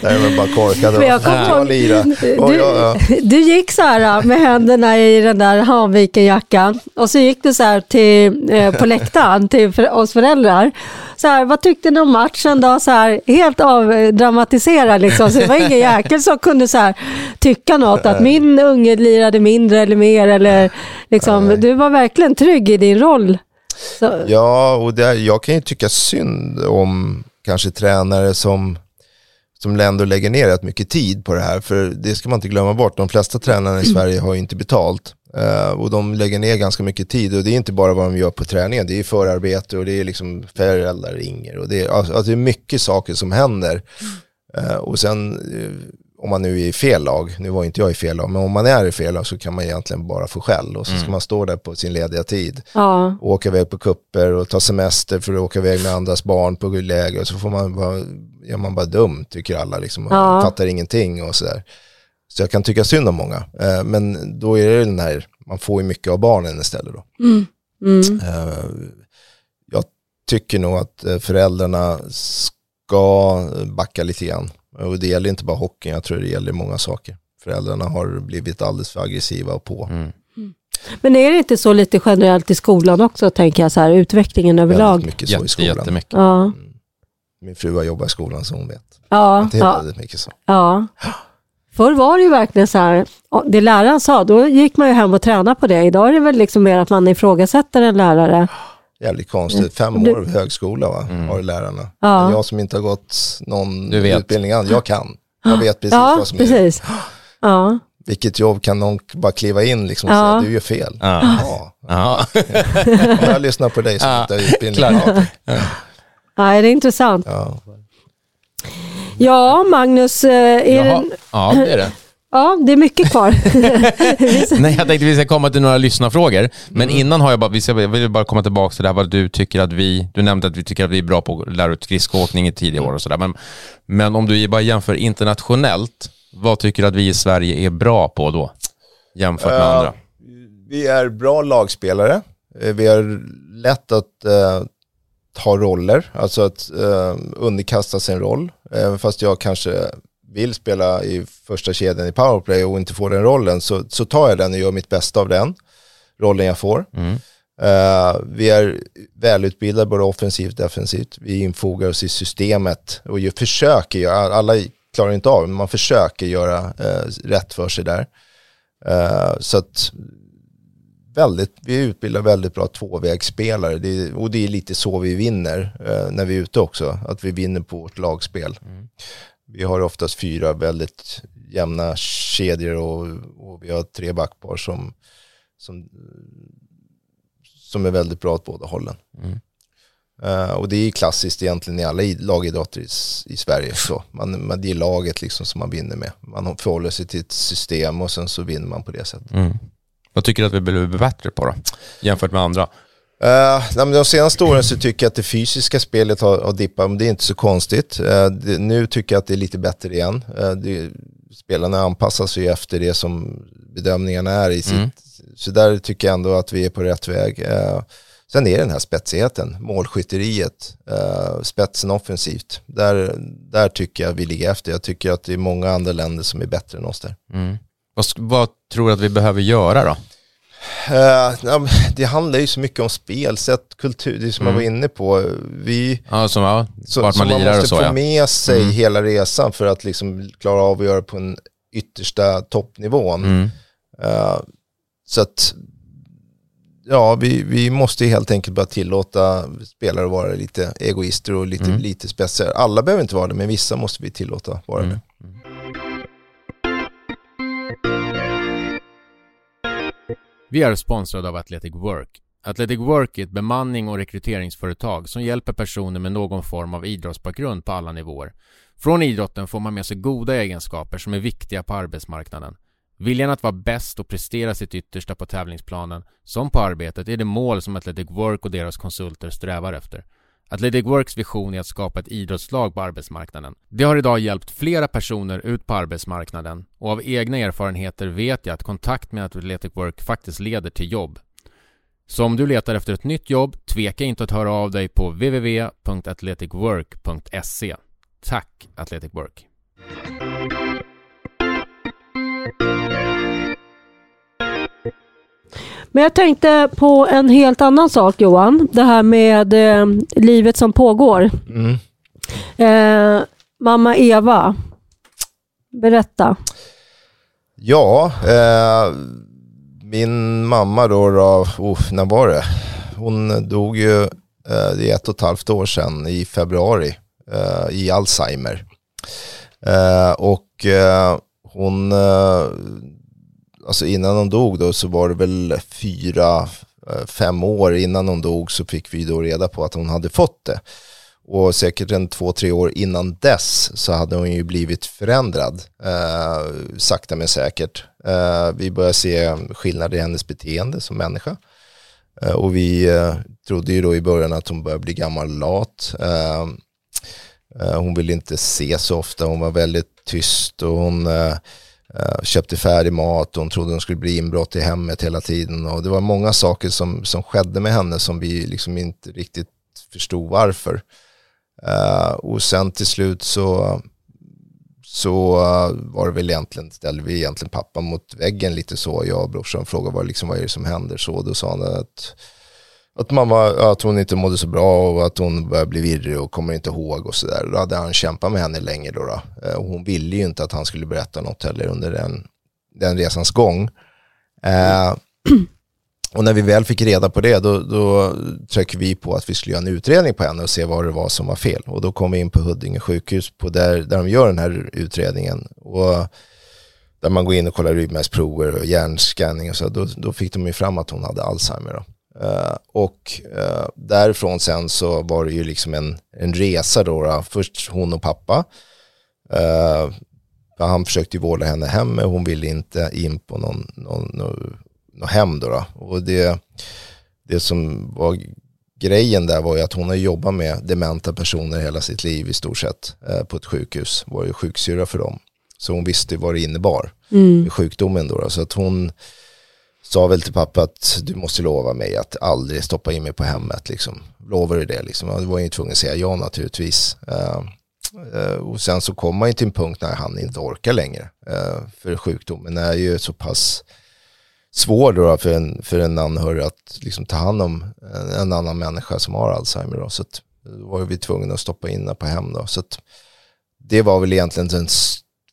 där är man bara korkad och jag lira. Du, jag, ja. du gick så här med händerna i den där Hanviken-jackan och så gick du så här till, eh, på läktaren till för, oss föräldrar. Så här, vad tyckte ni om matchen då? Så här, helt avdramatiserad liksom. Så det var ingen jäkel som kunde så här, tycka något. Att min unge lirade mindre eller mer. Eller, liksom, Nej. du var verkligen trygg i din roll. Så, Ja, och det, jag kan ju tycka synd om kanske tränare som, som ändå lägger ner rätt mycket tid på det här. För det ska man inte glömma bort. De flesta tränarna i Sverige har ju inte betalt. Eh, och de lägger ner ganska mycket tid. Och det är inte bara vad de gör på träningen. Det är förarbete och det är liksom föräldrar ringer. Och det är, alltså, alltså det är mycket saker som händer. Eh, och sen eh, om man nu är i fel lag, nu var inte jag i fel lag, men om man är i fel lag så kan man egentligen bara få skäll. Och så ska man stå där på sin lediga tid ja. och åka iväg på kupper och ta semester för att åka iväg med andras barn på läger och så får man bara, är man bara dum tycker alla liksom, och Ja. fattar ingenting och sådär. Så jag kan tycka synd om många, eh, men då är det den här, man får ju mycket av barnen istället då. Mm. Mm. Eh, jag tycker nog att eh, föräldrarna ska backa lite grann. Och det gäller inte bara hockeyn, jag tror det gäller många saker. Föräldrarna har blivit alldeles för aggressiva och på. Mm. Men är det inte så lite generellt i skolan också, tänker jag, så här, utvecklingen överlag? Väldigt mycket så i skolan. jättemycket. Ja, Min fru har jobbat i skolan så hon vet. ja, Det är ja, väldigt mycket så. ja. Förr var det ju verkligen så här, det läraren sa, då gick man ju hem och tränade på det. Idag är det väl liksom mer att man ifrågasätter en lärare. Jävligt konstigt. Fem Du- år högskola va? har lärarna. Ja. Men Jag som inte har gått någon utbildning än, jag kan. Jag vet precis ja, vad som är. precis. Ja, Vilket jobb kan någon bara kliva in liksom och Ja. säga du gör fel. Ja. Ja. Jag lyssnar på dig som Ja, inte har utbildning. Ja. Det är intressant. Ja. Ja, Magnus, eh, är Jaha. det, ja, det är det. Ja, det är mycket kvar. Nej, jag tänkte vi ska komma till några lyssnarfrågor. Men Mm. innan har jag bara, vi ska, jag vill bara komma tillbaka till det här vad du tycker att vi, du nämnde att vi tycker att vi är bra på att lära ut skridskoåkning i tidiga år och sådär. Men, men om du bara jämför internationellt, vad tycker du att vi i Sverige är bra på då? Jämfört med Ja, andra. Vi är bra lagspelare. Eh, Vi har lätt att eh, ta roller, alltså att eh, underkasta sig en roll. Även fast jag kanske vill spela i första kedjan i powerplay och inte får den rollen så, så tar jag den och gör mitt bästa av den rollen jag får. Mm. Eh, vi är välutbildade både offensivt och defensivt. Vi infogar oss i systemet och ju försöker göra, alla klarar inte av men man försöker göra eh, rätt för sig där. Eh, så att väldigt, vi utbildar väldigt bra tvåvägsspelare det är, och det är lite så vi vinner när vi är ute också, att vi vinner på vårt lagspel. Vi har oftast fyra väldigt jämna kedjor och, och vi har tre backpar som, som, som är väldigt bra åt båda hållen. Mm. Eh, och det är klassiskt egentligen i alla lagidrotter i, i Sverige. Så. Man, man, det är laget liksom som man vinner med. Man förhåller sig till ett system och sen så vinner man på det sättet. Mm. Vad tycker du att vi behöver bli bättre på då? Jämfört med andra? Uh, de senaste åren så tycker jag att det fysiska spelet har, har dippat, men det är inte så konstigt. Eh, det, nu tycker jag att det är lite bättre igen. Eh, det, spelarna anpassar sig efter det som bedömningarna är i sitt. Mm. Så där tycker jag ändå att vi är på rätt väg. Eh, sen är det den här spetsigheten, målskytteriet, eh, spetsen offensivt. Där, där tycker jag vi ligger efter. Jag tycker att det är många andra länder som är bättre än oss där. Mm. Vad, vad tror du att vi behöver göra då? Men det handlar ju så mycket om spelsätt, kultur, det som jag var inne på. Vi, Ja, som, ja, så, man man måste så få ja. med sig Mm. hela resan för att liksom klara av att göra på en yttersta toppnivån. Mm. Eh, så att, ja, vi, vi måste helt enkelt bara tillåta spelare att vara lite egoister och lite, Mm. lite speciella. Alla behöver inte vara det, men vissa måste vi tillåta vara Mm. det. Vi är sponsrade av Athletic Work. Athletic Work är ett bemanning och rekryteringsföretag som hjälper personer med någon form av idrottsbakgrund på alla nivåer. Från idrotten får man med sig goda egenskaper som är viktiga på arbetsmarknaden. Viljan att vara bäst och prestera sitt yttersta på tävlingsplanen, som på arbetet, är det mål som Athletic Work och deras konsulter strävar efter. Athletic Works vision är att skapa ett idrottslag på arbetsmarknaden. Det har idag hjälpt flera personer ut på arbetsmarknaden och av egna erfarenheter vet jag att kontakt med Athletic Work faktiskt leder till jobb. Så om du letar efter ett nytt jobb, tveka inte att höra av dig på www.athleticwork.se. Tack Athletic Work! Men jag tänkte på en helt annan sak Johan. Det här med eh, livet som pågår. Mm. Eh, mamma Eva, berätta. Ja, eh, min mamma då, då oh, när var det? Hon dog ju, eh, det är ett och ett halvt år sedan i februari eh, i Alzheimer. Eh, och hon alltså innan hon dog då så var det väl fyra, eh, fem år innan hon dog så fick vi då reda på att hon hade fått det. Och säkert en två, tre år innan dess så hade hon ju blivit förändrad, eh, sakta men säkert. Eh, vi började se skillnader i hennes beteende som människa. Eh, och vi eh, trodde ju då i början att hon började bli gammal lat. Eh, eh hon ville inte se så ofta, hon var väldigt tyst och hon eh, Eh, köpte färdig mat och hon trodde hon skulle bli inbrott i hemmet hela tiden. Och det var många saker som, som skedde med henne som vi liksom inte riktigt förstod varför. Uh, och sen till slut så, så uh, var det väl egentligen, ställde vi egentligen pappa mot väggen lite så, jag och brorsan frågade vad, liksom, vad är det som händer så. Då sa han att att mamma, att hon inte mådde så bra och att hon började bli virrig och kommer inte ihåg och sådär. Då hade han kämpat med henne länge då. då. Eh, och hon ville ju inte att han skulle berätta något heller under den, den resans gång. Eh, och när vi väl fick reda på det, då, då tryckte vi på att vi skulle göra en utredning på henne och se vad det var som var fel. Och då kom vi in på Huddinge sjukhus på där, där de gör den här utredningen. Och där man går in och kollar ryggmärgsprover och hjärnscanning och så, då, då fick de ju fram att hon hade Alzheimer. Då. Uh, och uh, därifrån sen så var det ju liksom en, en resa då, då. Först hon och pappa. Uh, han försökte ju vårda henne hemma, hon ville inte in på någon, någon, någon, någon hem då, då. Och det, det som var grejen där var ju att hon har jobbat med dementa personer hela sitt liv i stort sett på ett sjukhus. Var ju sjuksyra för dem. Så hon visste vad det innebar, mm. sjukdomen då, då. Så att hon sa väl till pappa att du måste lova mig att aldrig stoppa in mig på hemmet. Liksom. Lovar du det? Liksom. Jag det var ju tvungen att säga ja naturligtvis. Uh, uh, och sen så kom man ju till en punkt när han inte orkar längre. Uh, för sjukdomen är ju så pass svår då för en, för en anhörig att liksom ta hand om en, en annan människa som har Alzheimer. Då. Så att, då var vi tvungna att stoppa in henne på hem. Då. Så att, det var väl egentligen den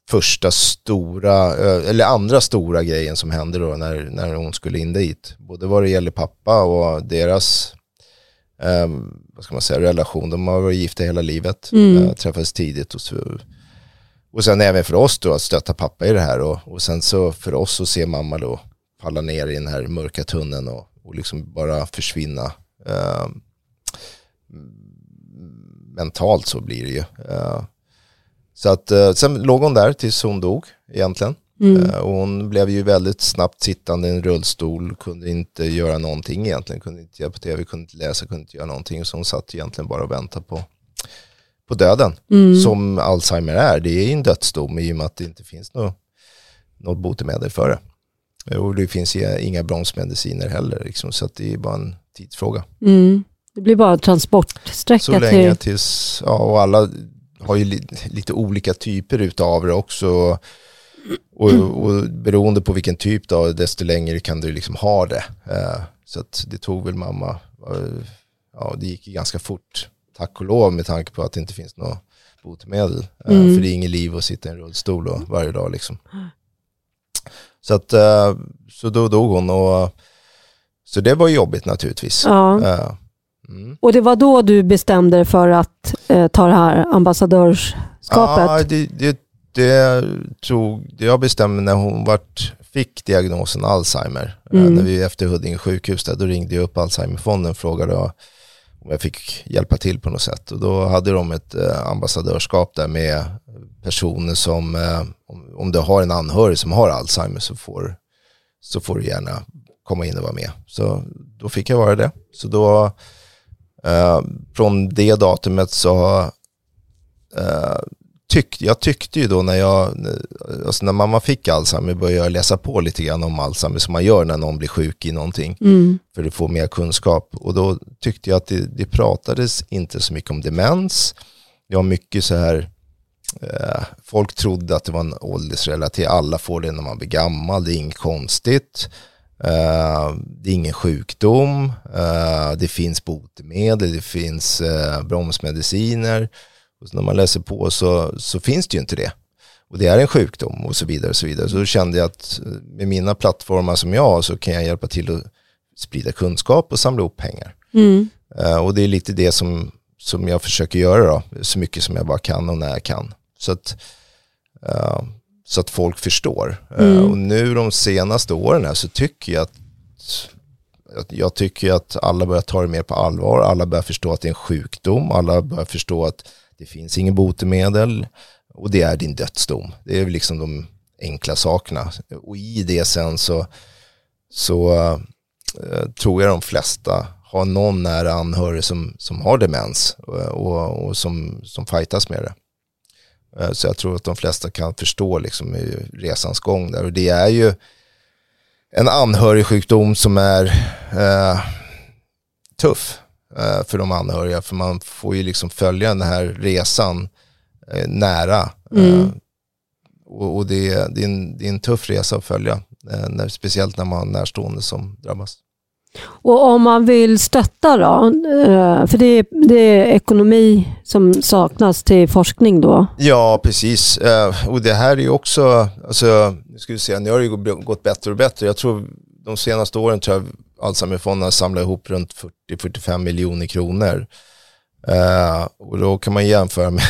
första stora, eller andra stora grejen som hände då när, när hon skulle in dit. Både vad det gäller pappa och deras eh, vad ska man säga, relation. De har varit gifta hela livet, mm. äh, träffades tidigt. Och, så, och sen även för oss då att stötta pappa i det här. Och, och sen så för oss att se mamma då falla ner i den här mörka tunneln och, och liksom bara försvinna. Eh, mentalt så blir det ju. Eh, så att, eh, sen låg hon där tills hon dog egentligen. Mm. Eh, och hon blev ju väldigt snabbt sittande i en rullstol, kunde inte göra någonting egentligen, kunde inte på tv, kunde inte läsa, kunde inte göra någonting. Så hon satt egentligen bara och väntade på, på döden. Mm. Som Alzheimer är, det är en dödsdom i och med att det inte finns något, något botemedel för det. Och det finns inga bromsmediciner heller, liksom, så det är bara en tidsfråga. Mm. Det blir bara transportsträcka Så länge tills, ja och alla har ju li, lite olika typer utav det också. Och, och beroende på vilken typ då, desto längre kan du liksom ha det. Uh, så att det tog väl mamma, uh, ja det gick ganska fort, tack och lov med tanke på att det inte finns något botemedel. Uh, mm. För det är inget liv att sitta i en rullstol och, varje dag liksom. Så att, så då dog hon och så det var jobbigt naturligtvis. Ja. Mm. Och det var då du bestämde dig för att eh, ta det här ambassadörskapet? Ja, det, det, det, tog, det jag bestämde när hon vart, fick diagnosen Alzheimer. Eh, mm. när vi efter Huddinge sjukhus, där, då ringde jag upp Alzheimerfonden och frågade om jag fick hjälpa till på något sätt. Och då hade de ett eh, ambassadörskap där med personer som, eh, om, om du har en anhörig som har Alzheimer så får, så får du gärna komma in och vara med. Så då fick jag vara det. Så då Uh, från det datumet så uh, tyck, jag tyckte ju då när jag, alltså när mamma fick Alzheimer började jag läsa på lite grann om Alzheimer som man gör när någon blir sjuk i någonting. Mm. För att få mer kunskap. Och då tyckte jag att det, det pratades inte så mycket om demens. Det var mycket så här, eh, folk trodde att det var en åldersrelaterad, alla får det när man blir gammal, det är inget konstigt. Uh, det är ingen sjukdom, uh, det finns botemedel, det finns uh, bromsmediciner. Och när man läser på så, så finns det ju inte det. Och det är en sjukdom och så vidare. Och så vidare. Så då kände jag att med mina plattformar som jag har så kan jag hjälpa till att sprida kunskap och samla ihop pengar. Mm. och det är lite det som, som jag försöker göra då, så mycket som jag bara kan och när jag kan. Så att, så att folk förstår. Mm. och nu de senaste åren här så tycker jag att jag tycker att alla börjar ta det mer på allvar, alla börjar förstå att det är en sjukdom, alla börjar förstå att det finns ingen botemedel och det är din dödsdom. Det är liksom de enkla sakerna. Och i det sen så, så uh, tror jag de flesta har någon nära anhörig som, som har demens och, och, och som, som fightas med det. Uh, så jag tror att de flesta kan förstå liksom i resans gång där. Och det är ju en anhörigsjukdom som är uh, tuff Eh, för de anhöriga. För man får ju liksom följa den här resan eh, nära. Eh, mm. och, och det, är, det, är en, det är en tuff resa att följa. När, speciellt när man har närstående som drabbas. Och om man vill stötta då? Eh, för det är, det är ekonomi som saknas till forskning då? Ja, precis. Eh, och det här är ju också, alltså, nu ska vi se, nu har det ju gått bättre och bättre. Jag tror de senaste åren tror jag Alzheimerfonden har samlat ihop runt 40-45 miljoner kronor. Eh, och då kan man jämföra med,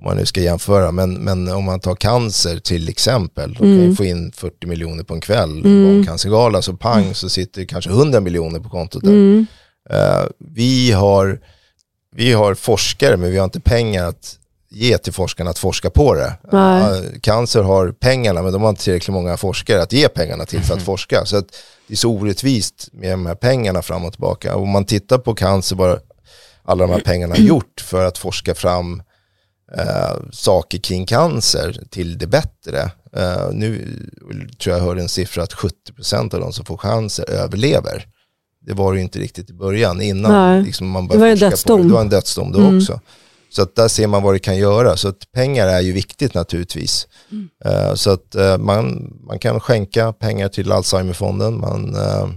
om man nu ska jämföra, men, men om man tar cancer till exempel, då mm. kan ju få in 40 miljoner på en kväll, mm. barncancergala, så pang så sitter kanske 100 miljoner på kontot där. Mm. Uh, vi, har, vi har forskare, men vi har inte pengar att ge till forskarna att forska på det. Uh, cancer har pengarna, men de har inte tillräckligt många forskare att ge pengarna till för att forska. Så att det är så orättvist med de här pengarna fram och tillbaka. Om man tittar på cancer, vad alla de här pengarna har gjort för att forska fram eh, saker kring cancer till det bättre. Eh, nu tror jag hörde en siffra att 70% av de som får cancer överlever. Det var det ju inte riktigt i början, innan liksom man började forska dödsdom. på det. Det var en dödsdom då mm. också. Så att där ser man vad det kan göra. Så att pengar är ju viktigt naturligtvis. Mm. Uh, så att uh, man, man kan skänka pengar till Alzheimerfonden. Man, uh,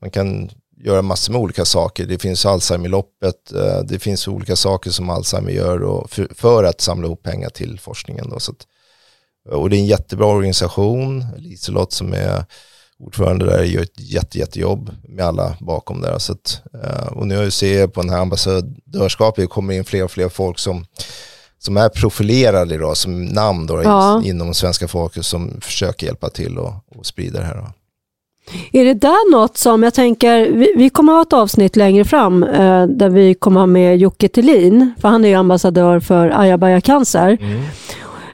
man kan göra massor med olika saker. Det finns Alzheimerloppet, det finns olika saker som Alzheimer gör och för, att samla ihop pengar till forskningen. Då. Så att, och det är en jättebra organisation. Liselott som är ordförande där gör ett jätte, jättejobb med alla bakom där. Så att, eh, och nu ser jag på den här ambassadörskapet, det kommer in fler och fler folk som, som är profilerade idag som namn då, ja. inom svenska folket som försöker hjälpa till och, och sprida det här. Då. Är det där något som, jag tänker, vi, vi kommer ha ett avsnitt längre fram eh, där vi kommer ha med Jocke Tillin, för han är ju ambassadör för Ajabaja Cancer. Mm.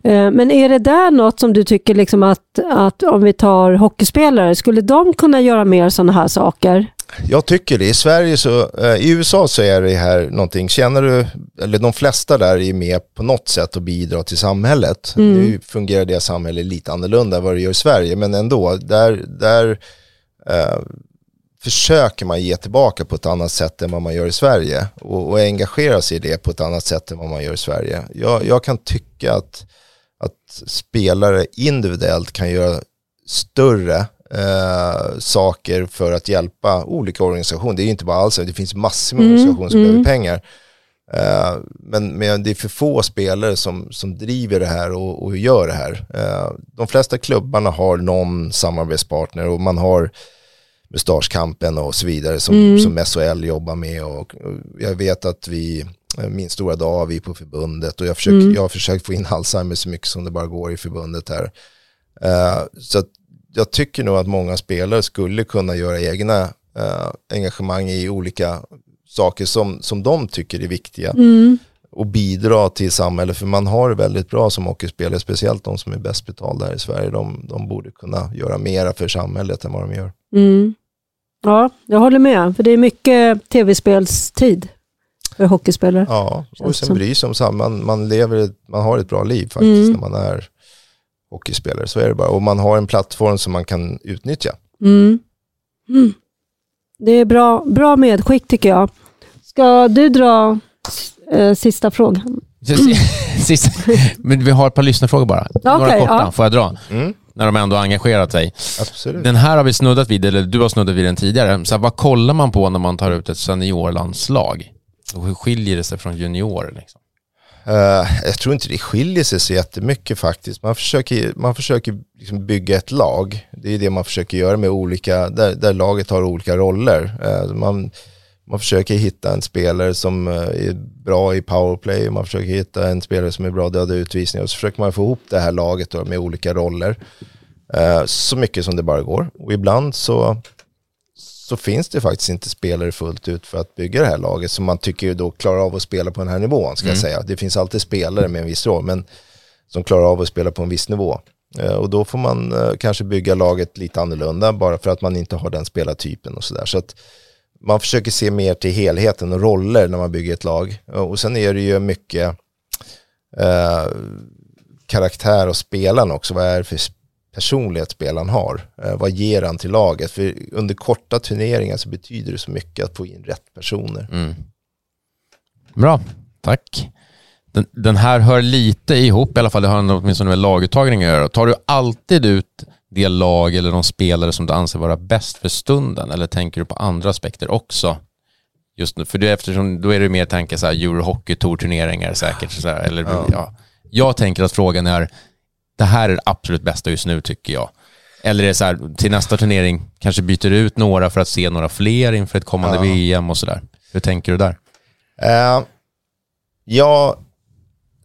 Eh, men är det där något som du tycker liksom att, att om vi tar hockeyspelare, skulle de kunna göra mer sådana här saker? Jag tycker det. I Sverige så, eh, i USA så är det här någonting, känner du, eller de flesta där är med på något sätt och bidrar till samhället. Mm. Nu fungerar det samhället lite annorlunda än vad det gör i Sverige, men ändå, där, där eh, försöker man ge tillbaka på ett annat sätt än vad man gör i Sverige och, och engagera sig i det på ett annat sätt än vad man gör i Sverige. Jag, jag kan tycka att att spelare individuellt kan göra större eh, saker för att hjälpa olika organisationer. Det är ju inte bara alls det finns massor med mm, organisationer som mm. behöver pengar. Eh, men, men det är för få spelare som, som driver det här och, och gör det här. Eh, de flesta klubbarna har någon samarbetspartner och man har Mustaschkampen och så vidare som, mm. som SHL jobbar med. Och, och jag vet att vi Eh, min stora dag vi på förbundet och jag, försöker, mm. jag har försökt få in Alzheimer så mycket som det bara går i förbundet här. Uh, så jag tycker nog att många spelare skulle kunna göra egna uh, engagemang i olika saker som, som de tycker är viktiga. Mm. Och bidra till samhället, för man har det väldigt bra som hockeyspelare, speciellt de som är bäst betalda här i Sverige. De, de borde kunna göra mera för samhället än vad de gör. Mm. Ja, jag håller med, för det är mycket tv-spelstid för hockeyspelare. Ja, och sen som. bry sig om samma. Man, man, lever, man har ett bra liv faktiskt Mm. när man är hockeyspelare. Så är det bara. Och man har en plattform som man kan utnyttja. Mm. Mm. Det är bra, bra medskick tycker jag. Ska du dra eh, sista frågan? Sist, men vi har ett par lyssnarfrågor bara. Några korta, ja. får jag dra? Mm, När de ändå har engagerat sig. absolut. Den här har vi snuddat vid, eller du har snuddat vid den tidigare. Så här, vad kollar man på när man tar ut ett seniorlandslag? Och hur skiljer det sig från juniorer? Liksom? Eh, jag tror inte det skiljer sig så jättemycket faktiskt. Man försöker, man försöker liksom bygga ett lag. Det är det man försöker göra med olika, där, där laget har olika roller. Eh, man, man försöker hitta en spelare som eh, är bra i powerplay, man försöker hitta en spelare som är bra döda utvisningar och så försöker man få ihop det här laget då med olika roller. Eh, så mycket som det bara går. Och ibland så, så finns det faktiskt inte spelare fullt ut för att bygga det här laget som man tycker då klarar av att spela på den här nivån ska jag säga. Det finns alltid spelare med en viss roll men som klarar av att spela på en viss nivå. Eh, och då får man kanske bygga laget lite annorlunda bara för att man inte har den spelartypen och sådär. Så att man försöker se mer till helheten och roller när man bygger ett lag. Och sen är det ju mycket eh, karaktär och spelaren också. Vad är det för personlighet spelaren har? Eh, vad ger han till laget? För under korta turneringar så betyder det så mycket att få in rätt personer. Mm. Bra, tack. Den, den här hör lite ihop, i alla fall det har åtminstone med laguttagning att göra. Tar du alltid ut det lag eller de spelare som du anser vara bäst för stunden eller tänker du på andra aspekter också? Just nu, för du, eftersom, då är det mer tanke så här Eurohockey Tour-turneringar säkert. Så här, eller, ja. Jag tänker att frågan är, det här är det absolut bästa just nu tycker jag. Eller är det så här, till nästa turnering kanske byter du ut några för att se några fler inför ett kommande Ja. VM och sådär. Hur tänker du där? Eh, jag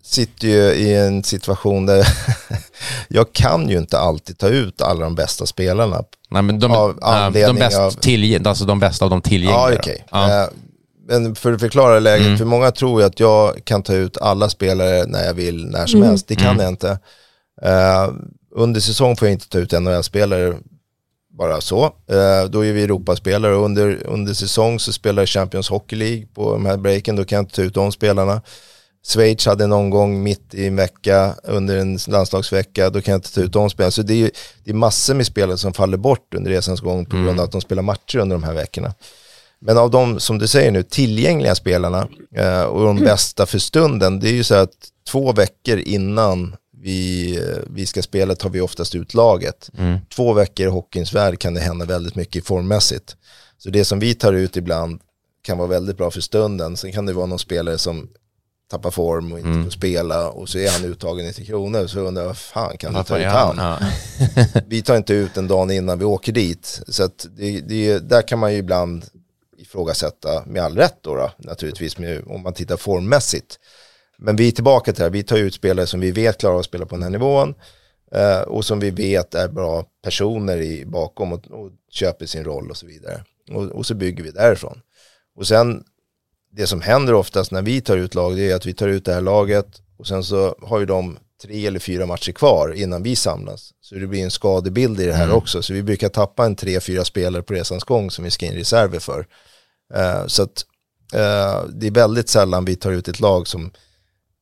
sitter ju i en situation där jag kan ju inte alltid ta ut alla de bästa spelarna. Nej, men de, Av nej, de, anledning bäst av- tillgäng- alltså de bästa av de tillgängliga. Ja, okej. Ja. Eh, Men för att förklara läget, Mm. för många tror ju att jag kan ta ut alla spelare när jag vill, när som Mm. helst. Det kan Mm. jag inte. Eh, under säsong får jag inte ta ut NHL-spelare bara så. Eh, då är vi Europaspelare och under, under säsong så spelar Champions Hockey League på de här breaken, då kan jag inte ta ut de spelarna. Schweiz hade en omgång mitt i en vecka under en landslagsvecka, då kan jag inte ta ut de spelarna. Så det är, ju- det är massor med spelare som faller bort under resans gång på grund av att de spelar matcher under de här veckorna. Men av de, som du säger nu, tillgängliga spelarna eh, och de bästa för stunden, det är ju så att två veckor innan vi, eh, vi ska spela tar vi oftast ut laget. Mm. Två veckor i hockeyns värld kan det hända väldigt mycket formmässigt. Så det som vi tar ut ibland kan vara väldigt bra för stunden. Sen kan det vara någon spelare som tappar form och inte Mm. får spela och så är han uttagen i Tre Kronor så undrar jag, vad fan kan du Varför ta ut han? Ja. vi tar inte ut en dag innan vi åker dit. Så att det, det, där kan man ju ibland ifrågasätta med all rätt då, då naturligtvis med, om man tittar formmässigt. Men vi är tillbaka till det här, vi tar ut spelare som vi vet klarar att spela på den här nivån eh, och som vi vet är bra personer i, bakom och, och köper sin roll och så vidare. Och, och så bygger vi därifrån. Och sen det som händer oftast när vi tar ut lag det är att vi tar ut det här laget och sen så har ju de tre eller fyra matcher kvar innan vi samlas. Så det blir en skadebild i det här Mm. också. Så vi brukar tappa en tre, fyra spelare på resans gång som vi ska in reserver för. Eh, så att eh, det är väldigt sällan vi tar ut ett lag som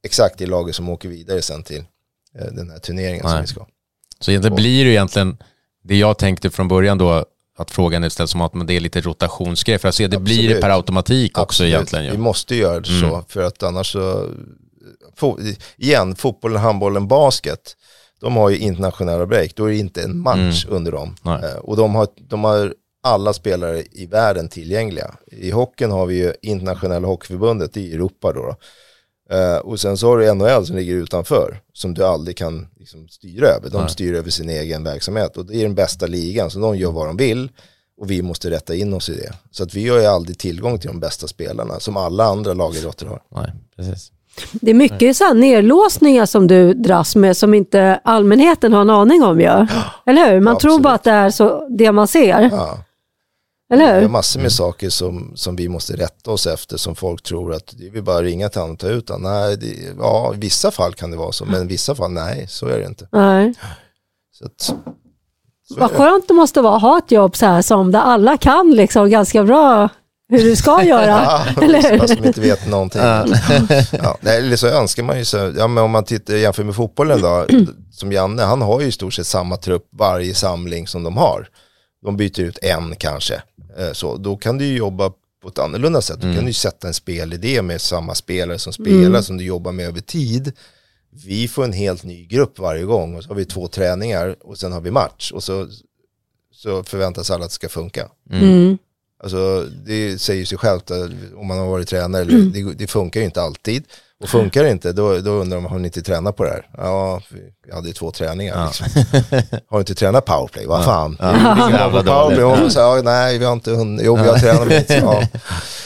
exakt det laget som åker vidare sen till eh, den här turneringen som Nej. vi ska. Så det blir ju egentligen, det jag tänkte från början då, att frågan är ställd som att men det är lite rotationsgrej. För att se, det blir det Absolut. per automatik också Absolut. egentligen. Vi Ju. måste göra det så, Mm. för att annars så, fo, igen, fotbollen, handbollen, basket, de har ju internationella break, då är det inte en match under dem. Nej. Eh, och de har, de har alla spelare i världen tillgängliga. I hockeyn har vi ju internationella hockeyförbundet i Europa då. då. Eh, och sen så har du NHL som ligger utanför, som du aldrig kan liksom, styra över. De Nej. styr över sin egen verksamhet och det är den bästa ligan, så de gör vad de vill och vi måste rätta in oss i det. Så att vi har ju aldrig tillgång till de bästa spelarna som alla andra lagidrotter har. Nej, precis. Det är mycket så här nerlåsningar som du dras med som inte allmänheten har en aning om ju. Eller hur? Man tror Absolut. bara att det är så, det man ser. Ja. Eller Det är hur? massor med saker som, som vi måste rätta oss efter som folk tror att det är bara ringa till honom och ta ut honom. Nej, det, ja, i vissa fall kan det vara så, men i vissa fall nej, så är det inte. Nej. Så att, så Vad skönt det måste vara att ha ett jobb så här som där alla kan liksom ganska bra hur du ska göra. Ja, eller hur? fast de inte vet någonting. Ja, nej, eller så önskar man ju så, ja, men om man tittar, jämför med fotbollen då, som Janne, han har ju i stort sett samma trupp varje samling som de har. De byter ut en kanske, så då kan du ju jobba på ett annorlunda sätt. Du kan ju sätta en spelidé med samma spelare som spelar, som du jobbar med över tid. Vi får en helt ny grupp varje gång och så har vi två träningar och sen har vi match och så, så förväntas alla att det ska funka. Mm. Alltså det säger sig självt att om man har varit tränare, eller, det, det funkar ju inte alltid. Och funkar det inte, då, då undrar man, har ni inte tränat på det här? Ja, vi hade ju två träningar. Liksom. har du inte tränat powerplay? Vad fan? Ja. Powerplay, och ja, nej vi har inte hunnit, jo vi har tränat med ja.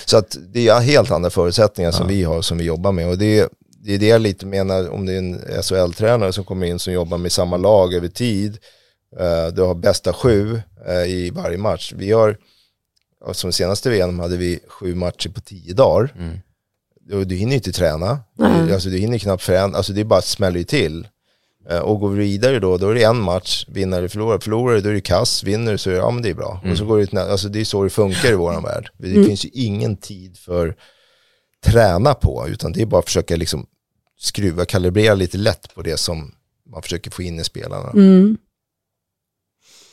Så att det är helt andra förutsättningar som vi har, som vi jobbar med. Och det, det är det jag lite menar, om det är en SHL-tränare som kommer in som jobbar med samma lag över tid, eh, du har bästa sju eh, i varje match. Vi har, ja, som senaste VM hade vi sju matcher på tio dagar. Mm. Du, du hinner inte träna, Nej. du, alltså, du hinner knappt förändra, alltså det bara smäller ju till. Eh, Och går vi vidare då, då är det en match, vinner eller förlorar. Förlorar då är det kass, vinner så är det, ja men det är bra. Och så går det, alltså det är så det funkar i våran värld. Det finns ju ingen tid för träna på, utan det är bara att försöka liksom skruva, kalibrera lite lätt på det som man försöker få in i spelarna. Mm.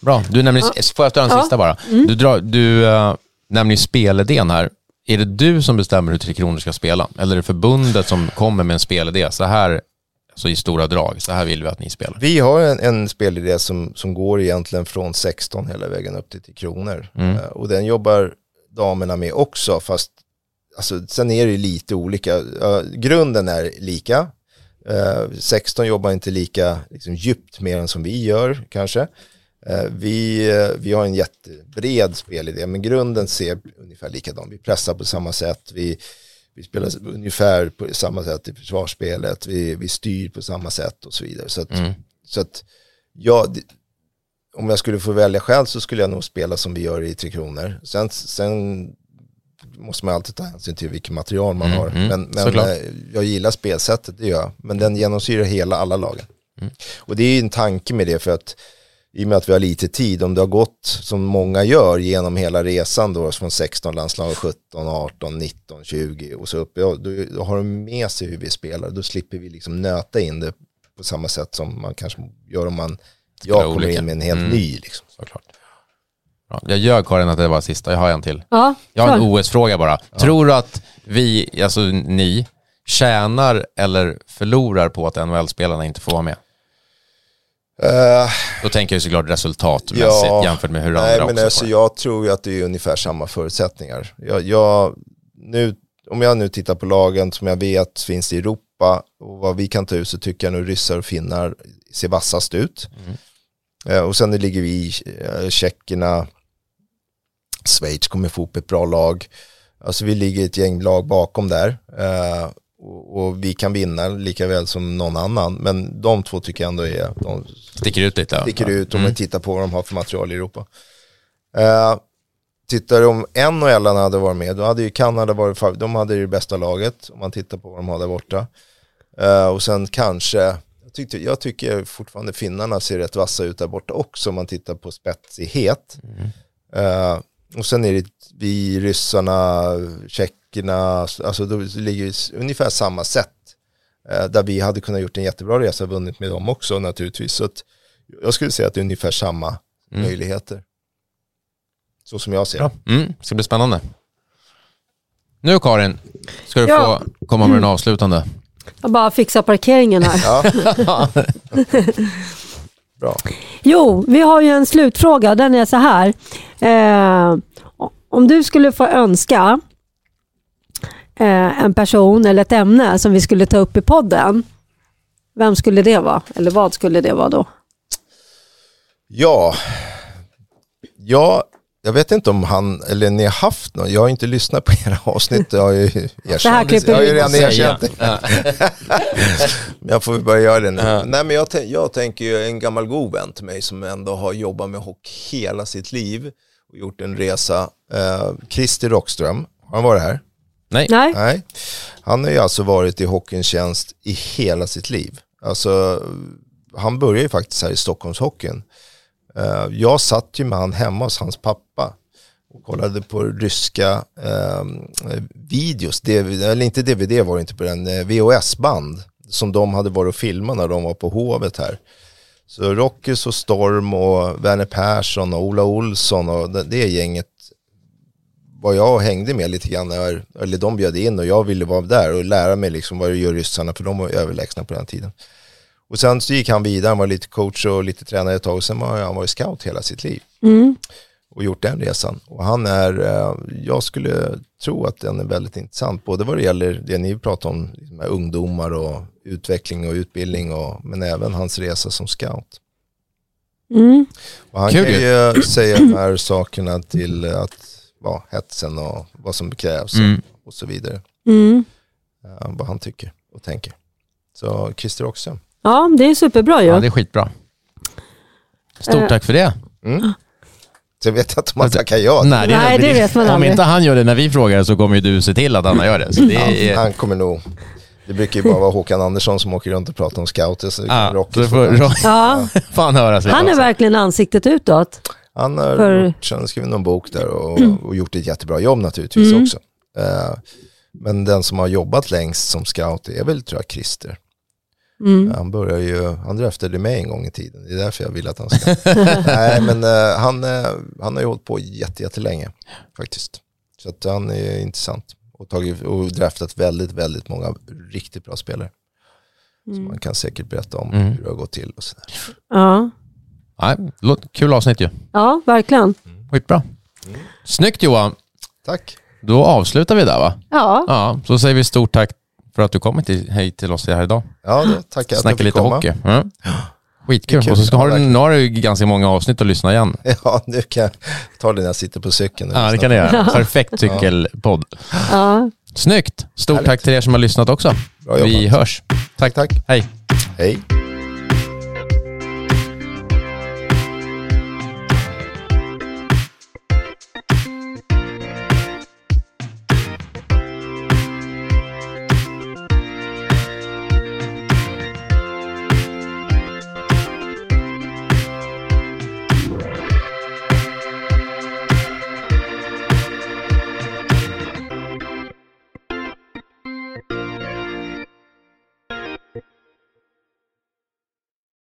Bra, du nämner, får jag ställa en Ja. sista bara? Du, drar, du uh, nämner ju spelidén här. Är det du som bestämmer hur Tre Kronor ska spela? Eller är det förbundet som kommer med en spelidé? Så här, alltså i stora drag, så här vill vi att ni spelar. Vi har en, en spelidé som, som går egentligen från 16 hela vägen upp till 10 kronor. Mm. Eh, och den jobbar damerna med också, fast alltså, sen är det lite olika. Eh, grunden är lika. Eh, 16 jobbar inte lika liksom, djupt med den som vi gör kanske. Eh, vi, eh, vi har en jättebred spelidé, men grunden ser ungefär likadan. Vi pressar på samma sätt, vi, vi spelar ungefär på samma sätt i försvarsspelet, vi, vi styr på samma sätt och så vidare. Så att, Mm. så att ja, det, om jag skulle få välja själv så skulle jag nog spela som vi gör i Tre Kronor. Sen, sen måste man alltid ta hänsyn till vilket material man Mm, har. mm, Men, men eh, jag gillar spelsättet, det gör jag. Men den genomsyrar hela, alla lagen. Mm. Och det är ju en tanke med det för att i och med att vi har lite tid, om det har gått som många gör genom hela resan då från 16 landslag, 17, 18, 19, 20 och så upp, ja, då, då har de med sig hur vi spelar, då slipper vi liksom nöta in det på samma sätt som man kanske gör om man, jag kommer olika. in med en helt Mm. ny liksom. Såklart. Bra. Jag ljög Karin att det var sista, jag har en till. Ja, Jag har en. OS-fråga bara. Tror du att vi, alltså ni, tjänar eller förlorar på att NHL-spelarna inte får vara med? Eh, Då tänker jag såklart resultatmässigt Ja, jämfört med hur andra Nej, men också alltså, jag tror ju att det är ungefär samma förutsättningar. Jag, jag, nu, om jag nu tittar på lagen som jag vet finns i Europa och vad vi kan ta ut så tycker jag nu ryssar och finnar ser vassast ut. Mm. Eh, och sen ligger vi, eh, tjeckerna, Schweiz kommer få upp ett bra lag. Alltså vi ligger ett gäng lag bakom där. Eh, och, och vi kan vinna lika väl som någon annan. Men de två tycker jag ändå är, de Sticker ut lite. ja. sticker ut om Mm. man tittar på vad de har för material i Europa. Uh, tittar om NHL hade varit med, då hade ju Kanada varit, de hade ju det bästa laget om man tittar på vad de har där borta. Eh, och sen kanske, jag, tyckte, jag tycker fortfarande finnarna ser rätt vassa ut där borta också om man tittar på spetsighet. Eh, och sen är det vi, ryssarna, tjeckerna, alltså då ligger det ungefär samma sätt. Eh, där vi hade kunnat gjort en jättebra resa och vunnit med dem också naturligtvis. Så att jag skulle säga att det är ungefär samma Mm. möjligheter. Så som jag ser det. Mm, ska bli spännande. Nu Karin, ska du Ja. få komma med den avslutande. Jag bara fixar parkeringen här. Ja. Bra. Jo, vi har ju en slutfråga. Den är så här. Eh, om du skulle få önska eh, en person eller ett ämne som vi skulle ta upp i podden. Vem skulle det vara? Eller vad skulle det vara då? Ja, ja, jag vet inte om han, eller ni har haft någon, jag har inte lyssnat på era avsnitt, jag har ju erkänt Det här jag har ju redan erkänt det. Jag får börja göra det nu. Ja. Nej men jag, jag tänker ju en gammal god vän till mig som ändå har jobbat med hockey hela sitt liv och gjort en resa. Eh, Christer Rockström, har han varit här? Nej. Nej? Nej, han har ju alltså varit i hockeyns tjänst i hela sitt liv. Alltså, han började ju faktiskt här i Stockholmshockeyn. Eh, jag satt ju med han hemma hos hans pappa och kollade på ryska eh, videos, DVD, eller inte DVD var det inte på den, eh, VHS-band som de hade varit och filmat när de var på Hovet här. Så Rockys och Storm och Werner Persson och Ola Olsson och det, det gänget var jag hängde med lite grann, när, eller de bjöd in och jag ville vara där och lära mig liksom vad gör ryssarna, för de var överlägsna på den tiden. Och sen så gick han vidare, han var lite coach och lite tränare ett tag och sen var han varit scout hela sitt liv. Mm. Och gjort den resan. Och han är, eh, jag skulle tro att den är väldigt intressant, både vad det gäller det ni pratar om, liksom ungdomar och utveckling och utbildning, och, men även hans resa som scout. Mm. Och han Kul kan ju. ju säga de här sakerna till att ja, hetsen och vad som krävs Mm. och så vidare. Mm. Eh, vad han tycker och tänker. Så Christer också. Ja, det är superbra ju. Ja, det är skitbra. Stort Eh. tack för det. Mm. Så jag vet inte om man tackar ja. Nej, Nej, det vet man Om aldrig. inte han gör det när vi frågar så kommer ju du se till att han gör det. Så det är, Han kommer nog, det brukar ju bara vara Håkan Andersson som åker runt och pratar om scouter. Så ja, Rocky så får- får Ja, fan höra sig. han är verkligen ansiktet utåt. Han har För- gjort, han har skrivit någon bok där och, och gjort ett jättebra jobb naturligtvis Mm. också. Eh, men den som har jobbat längst som scout är väl tror jag Christer. Mm. Han börjar ju, han draftade mig en gång i tiden. Det är därför jag vill att han ska. Nej men eh, han, eh, han har ju hållit på jätte, jättelänge faktiskt. Så att han är intressant. Och, tagit, och draftat väldigt, väldigt många riktigt bra spelare. Som man kan säkert berätta om Mm. hur det har gått till och sådär. Ja. Nej, kul avsnitt ju. ja, verkligen. Skitbra. Snyggt Johan. Tack. Då avslutar vi där va? Ja, Ja, så säger vi stort tack för att du kommit till, hit till oss här idag. Ja, tackar att jag Snacka fick lite komma. hockey. Ja. Skitkul. Det kul. Och så ska, har du, nu har du ju ganska många avsnitt att lyssna igen. Ja, nu kan jag ta det när jag sitter på cykeln. Ja, det kan du göra. Perfekt cykelpodd. ja. Snyggt. Stort Härligt. tack till er som har lyssnat också. Vi hörs. Tack, Tack. Hej. Hej.